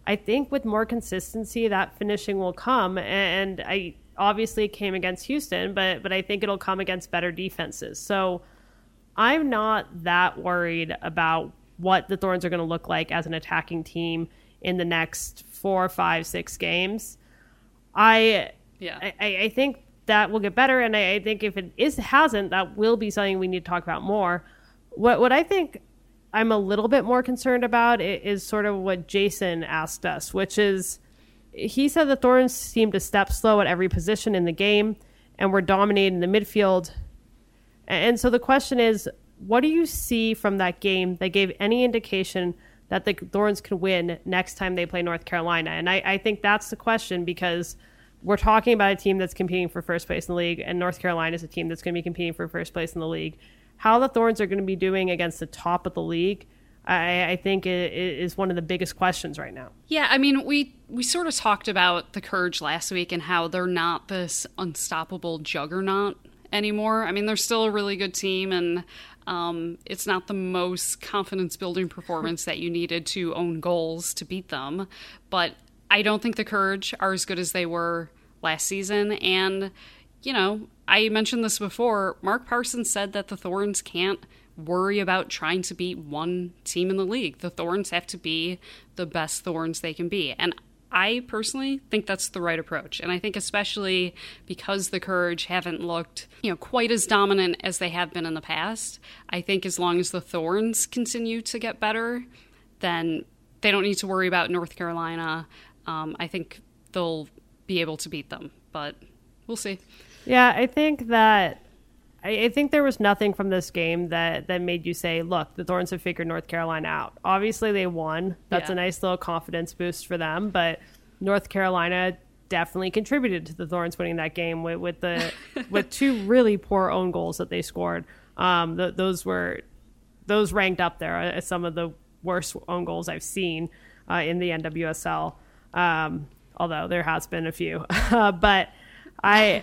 S1: I think with more consistency, that finishing will come. And I obviously it came against Houston, but but I think it'll come against better defenses. So I'm not that worried about what the Thorns are going to look like as an attacking team in the next four, five, six games. I
S2: Yeah.
S1: I, I I think that will get better, and I, I think if it is hasn't, that will be something we need to talk about more. What what I think I'm a little bit more concerned about is sort of what Jason asked us, which is he said the Thorns seemed to step slow at every position in the game and were dominating the midfield. And so the question is, what do you see from that game that gave any indication that the Thorns can win next time they play North Carolina? And I, I think that's the question because we're talking about a team that's competing for first place in the league, and North Carolina is a team that's going to be competing for first place in the league. How the Thorns are going to be doing against the top of the league, I, I think it, it is one of the biggest questions right now.
S2: Yeah, I mean, we we sort of talked about the Courage last week and how they're not this unstoppable juggernaut anymore. I mean, they're still a really good team, and um, it's not the most confidence building performance that you needed to own goals to beat them. But I don't think the Courage are as good as they were last season. And, you know, I mentioned this before. Mark Parsons said that the Thorns can't worry about trying to beat one team in the league. The Thorns have to be the best Thorns they can be. And I personally think that's the right approach. And I think especially because the Courage haven't looked, you know, quite as dominant as they have been in the past, I think as long as the Thorns continue to get better, then they don't need to worry about North Carolina. Um, I think they'll be able to beat them, but we'll see.
S1: Yeah, I think that I, I, think there was nothing from this game that that made you say, "Look, the Thorns have figured North Carolina out." Obviously, they won. That's yeah. a nice little confidence boost for them. But North Carolina definitely contributed to the Thorns winning that game with, with the with two really poor own goals that they scored. Um, the, those were those ranked up there as some of the worst own goals I've seen uh, in the NWSL. Um, although there has been a few, but I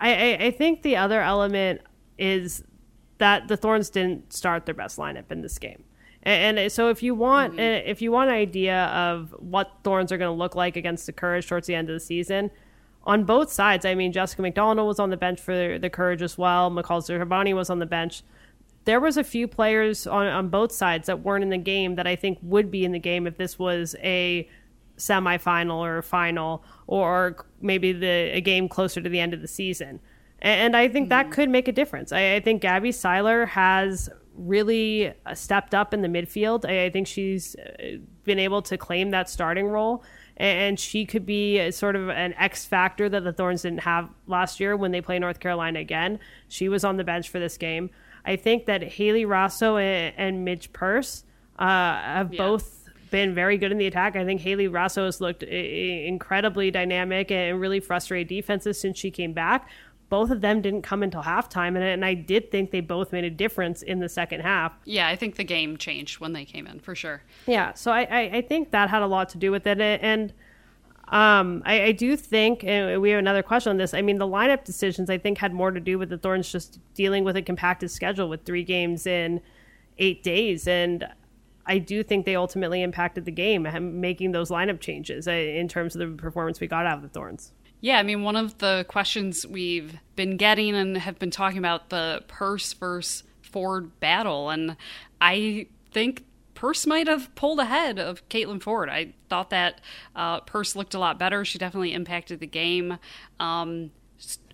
S1: I, I think the other element is that the Thorns didn't start their best lineup in this game. And, and so if you want mm-hmm. if you want an idea of what Thorns are going to look like against the Courage towards the end of the season, on both sides, I mean Jessica McDonald was on the bench for the Courage as well. McCall Zerboni was on the bench. There was a few players on, on both sides that weren't in the game that I think would be in the game if this was a semifinal or final or maybe the a game closer to the end of the season. And, I think that could make a difference. I, I, think Gabby Seiler has really uh, stepped up in the midfield. I, I, think she's been able to claim that starting role. And she could be sort of an X factor that the Thorns didn't have last year when they play North Carolina again. She was on the bench for this game. I think that Hayley Raso and, and Midge Purce uh, have yeah. both been very good in the attack. I think Hayley Raso has looked incredibly dynamic and really frustrated defenses since she came back. Both of them didn't come until halftime, and, and I did think they both made a difference in the second half.
S2: Yeah, I think the game changed when they came in for sure.
S1: Yeah, so I, I, I think that had a lot to do with it, and um, I, I, do think, and we have another question on this. I mean, the lineup decisions I think had more to do with the Thorns just dealing with a compacted schedule with three games in eight days, and I do think they ultimately impacted the game, making those lineup changes uh, in terms of the performance we got out of the Thorns.
S2: Yeah, I mean, one of the questions we've been getting and have been talking about the Purce versus Foord battle, and I think Purce might have pulled ahead of Caitlin Foord. I thought that uh, Purce looked a lot better. She definitely impacted the game. Um,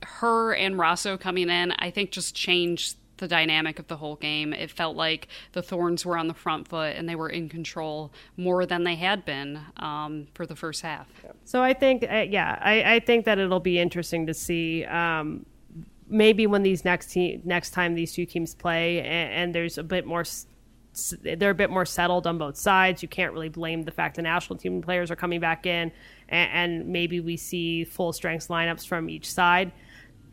S2: her and Raso coming in, I think, just changed the dynamic of the whole game. It felt like the Thorns were on the front foot and they were in control more than they had been um, for the first half.
S1: So I think, uh, yeah, I, I, think that it'll be interesting to see. Um, maybe when these next team next time these two teams play and, and there's a bit more they're a bit more settled on both sides. You can't really blame the fact the national team players are coming back in, and, and, maybe we see full strength lineups from each side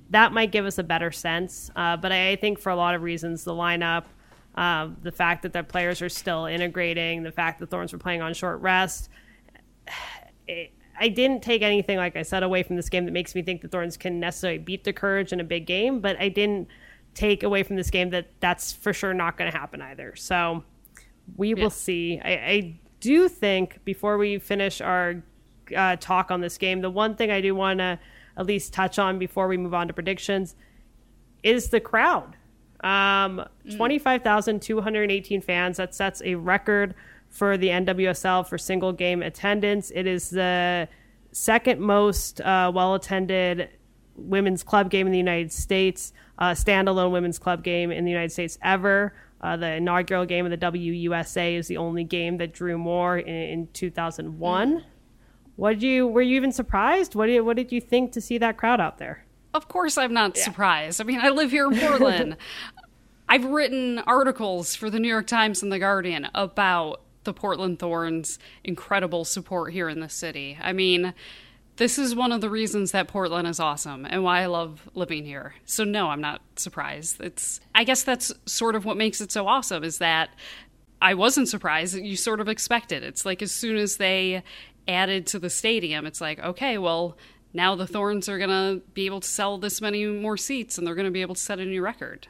S1: that might give us a better sense. Uh, but I, I, think for a lot of reasons, the lineup, uh, the fact that the players are still integrating, the fact that Thorns were playing on short rest, it, I didn't take anything, like I said, away from this game that makes me think the Thorns can necessarily beat the Courage in a big game. But I didn't take away from this game that that's for sure not going to happen either. So we yeah. will see. I, I, do think before we finish our uh, talk on this game, the one thing I do want to at least touch on before we move on to predictions is the crowd. Um, mm. 25,218 fans. That sets a record for the NWSL for single game attendance. It is the second most uh, well attended women's club game in the United States, uh, standalone women's club game in the United States ever. Uh, the inaugural game of the WUSA is the only game that drew more in, in 2001. What did you were you even surprised? What did what did you think to see that crowd out there?
S2: Of course I'm not yeah. surprised. I mean, I live here in Portland. I've written articles for the New York Times and the Guardian about the Portland Thorns' incredible support here in the city. I mean, this is one of the reasons that Portland is awesome and why I love living here. So no, I'm not surprised. It's I guess that's sort of what makes it so awesome is that I wasn't surprised. You sort of expected. it. It's like as soon as they added to the stadium, it's like, okay, well, now the Thorns are going to be able to sell this many more seats and they're going to be able to set a new record.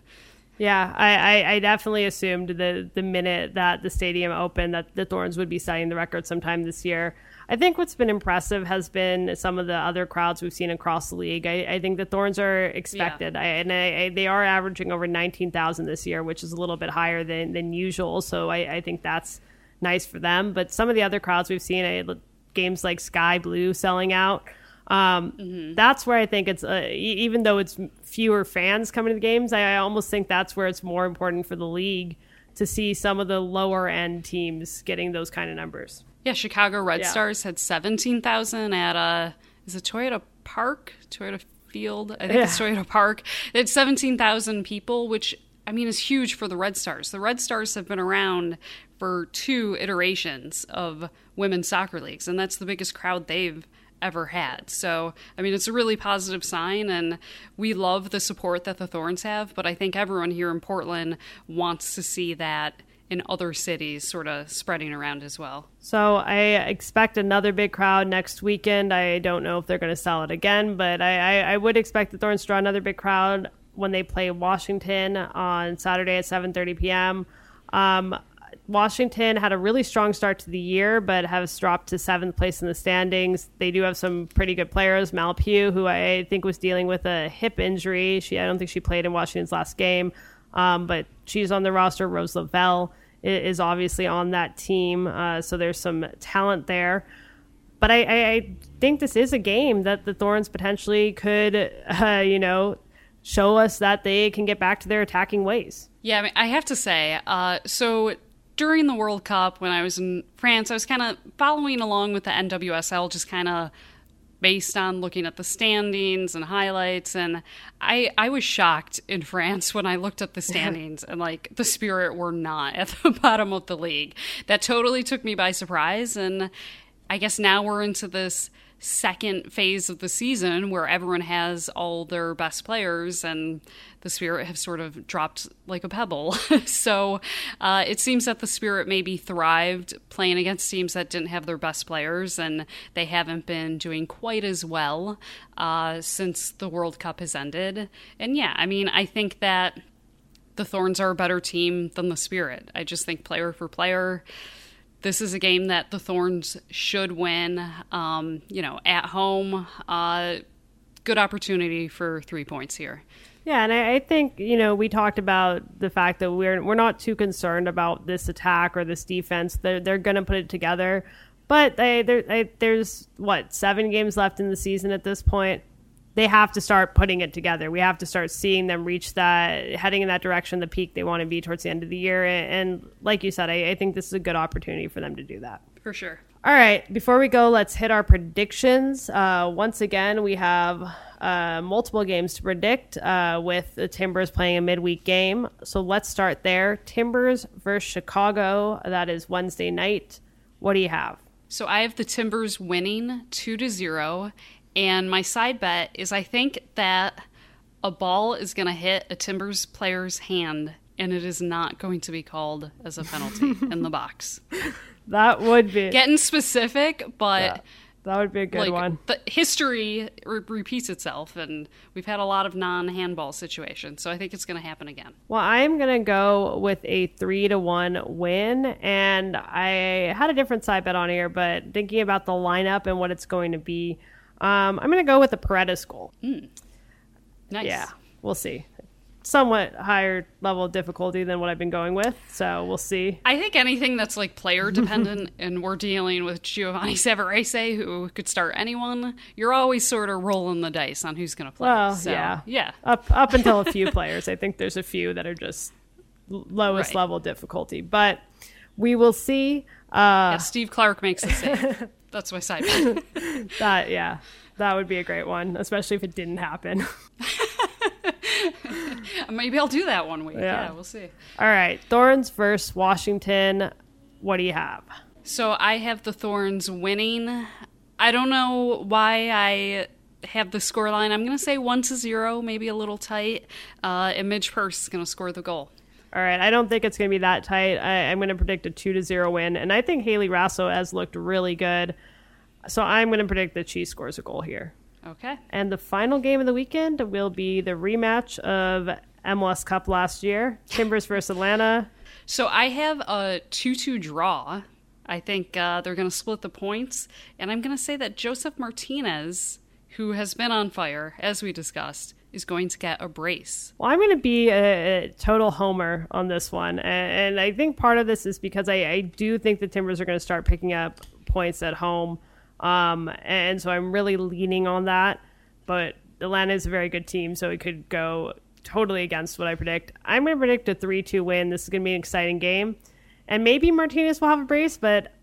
S1: Yeah, I, I, I, definitely assumed the the minute that the stadium opened that the Thorns would be setting the record sometime this year. I think what's been impressive has been some of the other crowds we've seen across the league. I, I think the Thorns are expected, yeah. I, and I, they are averaging over nineteen thousand this year, which is a little bit higher than than usual. So I, think that's nice for them. But some of the other crowds we've seen, games like Sky Blue selling out. Um, mm-hmm. That's where I think it's, uh, even though it's fewer fans coming to the games, I, I almost think that's where it's more important for the league to see some of the lower end teams getting those kind of numbers.
S2: Yeah, Chicago Red yeah. Stars had 17,000 at, a, is it Toyota Park? Toyota Field? I think yeah. it's Toyota Park. It's 17,000 people, which I mean, is huge for the Red Stars. The Red Stars have been around for two iterations of women's soccer leagues, and that's the biggest crowd they've ever had. So, I mean, it's a really positive sign, and we love the support that the Thorns have, but I think everyone here in Portland wants to see that in other cities sort of spreading around as well.
S1: So I expect another big crowd next weekend. I don't know if they're going to sell it again, but I, I, I, would expect the Thorns to draw another big crowd when they play Washington on Saturday at 7.30 p.m. Um, Washington had a really strong start to the year, but has dropped to seventh place in the standings. They do have some pretty good players. Mal Pugh, who I think was dealing with a hip injury. She, I don't think she played in Washington's last game, um, but she's on the roster. Rose Lavelle is obviously on that team, uh, so there's some talent there. But I, I, I, think this is a game that the Thorns potentially could, uh, you know, show us that they can get back to their attacking ways.
S2: Yeah, I, mean, I have to say, uh, so during the World Cup when I was in France, I was kind of following along with the NWSL, just kind of based on looking at the standings and highlights. And I I was shocked in France when I looked at the standings and like the spirit were not at the bottom of the league. That totally took me by surprise. And I guess now we're into this second phase of the season where everyone has all their best players and the spirit have sort of dropped like a pebble. so uh, it seems that the spirit maybe thrived playing against teams that didn't have their best players and they haven't been doing quite as well uh, since the World Cup has ended. And yeah, I mean, I think that the Thorns are a better team than the Spirit. I just think player for player, this is a game that the Thorns should win. Um, you know, at home, uh, good opportunity for three points here.
S1: Yeah, and I, I, think you know we talked about the fact that we're we're not too concerned about this attack or this defense. They're they're going to put it together, but they, they, there's what seven games left in the season at this point they have to start putting it together. We have to start seeing them reach that, heading in that direction, the peak they want to be towards the end of the year. And like you said, I, I think this is a good opportunity for them to do that.
S2: For sure.
S1: All right, before we go, let's hit our predictions. Uh, once again, we have uh, multiple games to predict uh, with the Timbers playing a midweek game. So let's start there. Timbers versus Chicago. That is Wednesday night. What do you have?
S2: So I have the Timbers winning two to zero, and my side bet is I think that a ball is going to hit a Timbers player's hand and it is not going to be called as a penalty in the box.
S1: That would be
S2: getting specific, but yeah,
S1: that would be a good like, one.
S2: The history re- repeats itself, and we've had a lot of non-handball situations, so I think it's going to happen again.
S1: Well, I'm going to go with a three to one win, and I had a different side bet on here, but thinking about the lineup and what it's going to be. Um, I'm going to go with the Paredes goal.
S2: Mm. Nice.
S1: Yeah, we'll see. Somewhat higher level of difficulty than what I've been going with, so we'll see.
S2: I think anything that's like player dependent, and we're dealing with Giovanni Savarese, who could start anyone. You're always sort of rolling the dice on who's going to play.
S1: Well,
S2: so,
S1: yeah,
S2: yeah.
S1: Up up until a few players, I think there's a few that are just lowest right. level difficulty, but we will see. Uh,
S2: yeah, Steve Clark makes a save. That's my side
S1: that yeah, that would be a great one, especially if it didn't happen.
S2: Maybe I'll do that one week. Yeah. yeah, we'll see.
S1: All right, Thorns versus Washington. What do you have?
S2: So I have the Thorns winning. I don't know why I have the score line. I'm going to say one to zero, maybe a little tight. Uh, and Midge Purce is going to score the goal.
S1: All right, I don't think it's going to be that tight. I, I'm going to predict a two to zero win, and I think Hayley Raso has looked really good. So I'm going to predict that she scores a goal here.
S2: Okay.
S1: And the final game of the weekend will be the rematch of MLS Cup last year, Timbers versus Atlanta.
S2: So I have a 2 2 draw. I think uh, they're going to split the points. And I'm going to say that Josef Martinez, who has been on fire, as we discussed, is going to get a brace.
S1: Well, I'm going to be a, a, total homer on this one. And, and, I think part of this is because I, I do think the Timbers are going to start picking up points at home. Um, and so I'm really leaning on that. But Atlanta is a very good team, so it could go totally against what I predict. I'm going to predict a 3 2 win. This is going to be an exciting game. And maybe Martinez will have a brace, but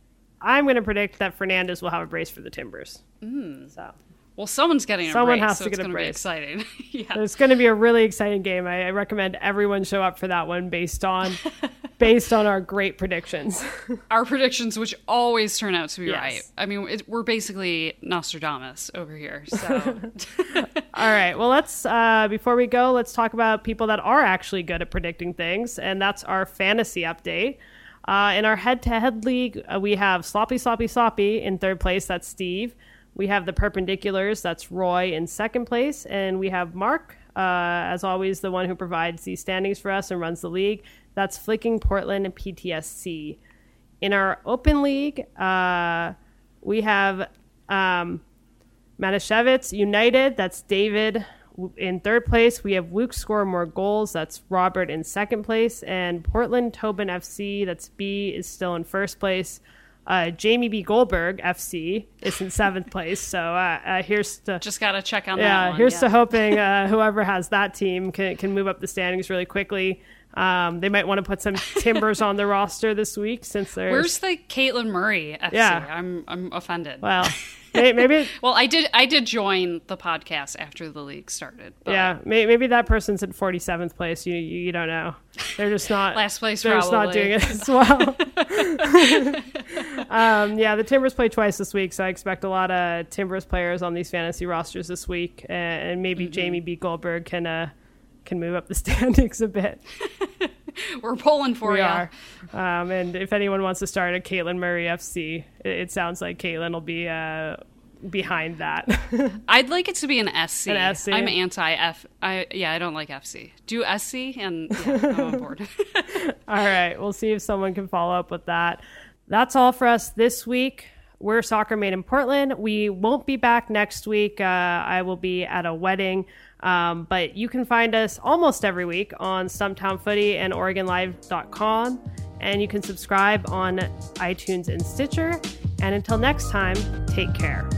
S1: I'm going to predict that Fernandez will have a brace for the Timbers.
S2: Mm. So. Well, someone's getting a
S1: Someone
S2: brace,
S1: has
S2: so
S1: to get a
S2: going to be exciting. yeah.
S1: It's going to be a really exciting game. I, I recommend everyone show up for that one based on based on our great predictions.
S2: Our predictions, which always turn out to be
S1: Yes.
S2: right. I mean, it, we're basically Nostradamus over here. So,
S1: All right. Well, let's uh, before we go, let's talk about people that are actually good at predicting things, and that's our fantasy update. Uh, in our head-to-head league, uh, we have Sloppy, Sloppy, Sloppy in third place. That's Steve. We have the Perpendiculars. That's Roy in second place, and we have Mark, uh, as always, the one who provides these standings for us and runs the league. That's Flicking Portland and PTSC. In our open league, uh, we have um, United. That's David in third place. We have Luke score more goals. That's Robert in second place. And Portland Tobin FC. That's B is still in first place. Uh, Jamie B. Goldberg FC is in seventh place. So uh, uh, here's to
S2: just got to check on that
S1: yeah.
S2: one.
S1: Here's
S2: yeah.
S1: to hoping uh, whoever has that team can can move up the standings really quickly. Um, they might want to put some Timbers on the roster this week since there's
S2: Where's the Caitlin Murray FC?
S1: Yeah.
S2: I'm I'm offended.
S1: well maybe
S2: Well, I did I did join the podcast after the league started. But
S1: Yeah, may- maybe that person's in 47th place. You you, you don't know. They're just not
S2: Last place,
S1: They're just not doing it as well. um, yeah, the Timbers play twice this week, so I expect a lot of Timbers players on these fantasy rosters this week, and, and maybe
S2: Mm-hmm.
S1: Jamie B. Goldberg can uh, can move up the standings a bit.
S2: We're pulling for
S1: we
S2: you.
S1: are. Um, and if anyone wants to start a Caitlin Murray FC, it, it sounds like Caitlin will be uh, behind that.
S2: I'd like it to be an SC.
S1: An SC?
S2: I'm anti F. I yeah, I don't like FC. Do SC and yeah, I'm on board.
S1: All right, we'll see if someone can follow up with that. That's all for us this week. We're Soccer Made in Portland. We won't be back next week. Uh, I will be at a wedding. Um, but you can find us almost every week on Stumptown Footy and OregonLive.com. And you can subscribe on iTunes and Stitcher. And until next time, take care.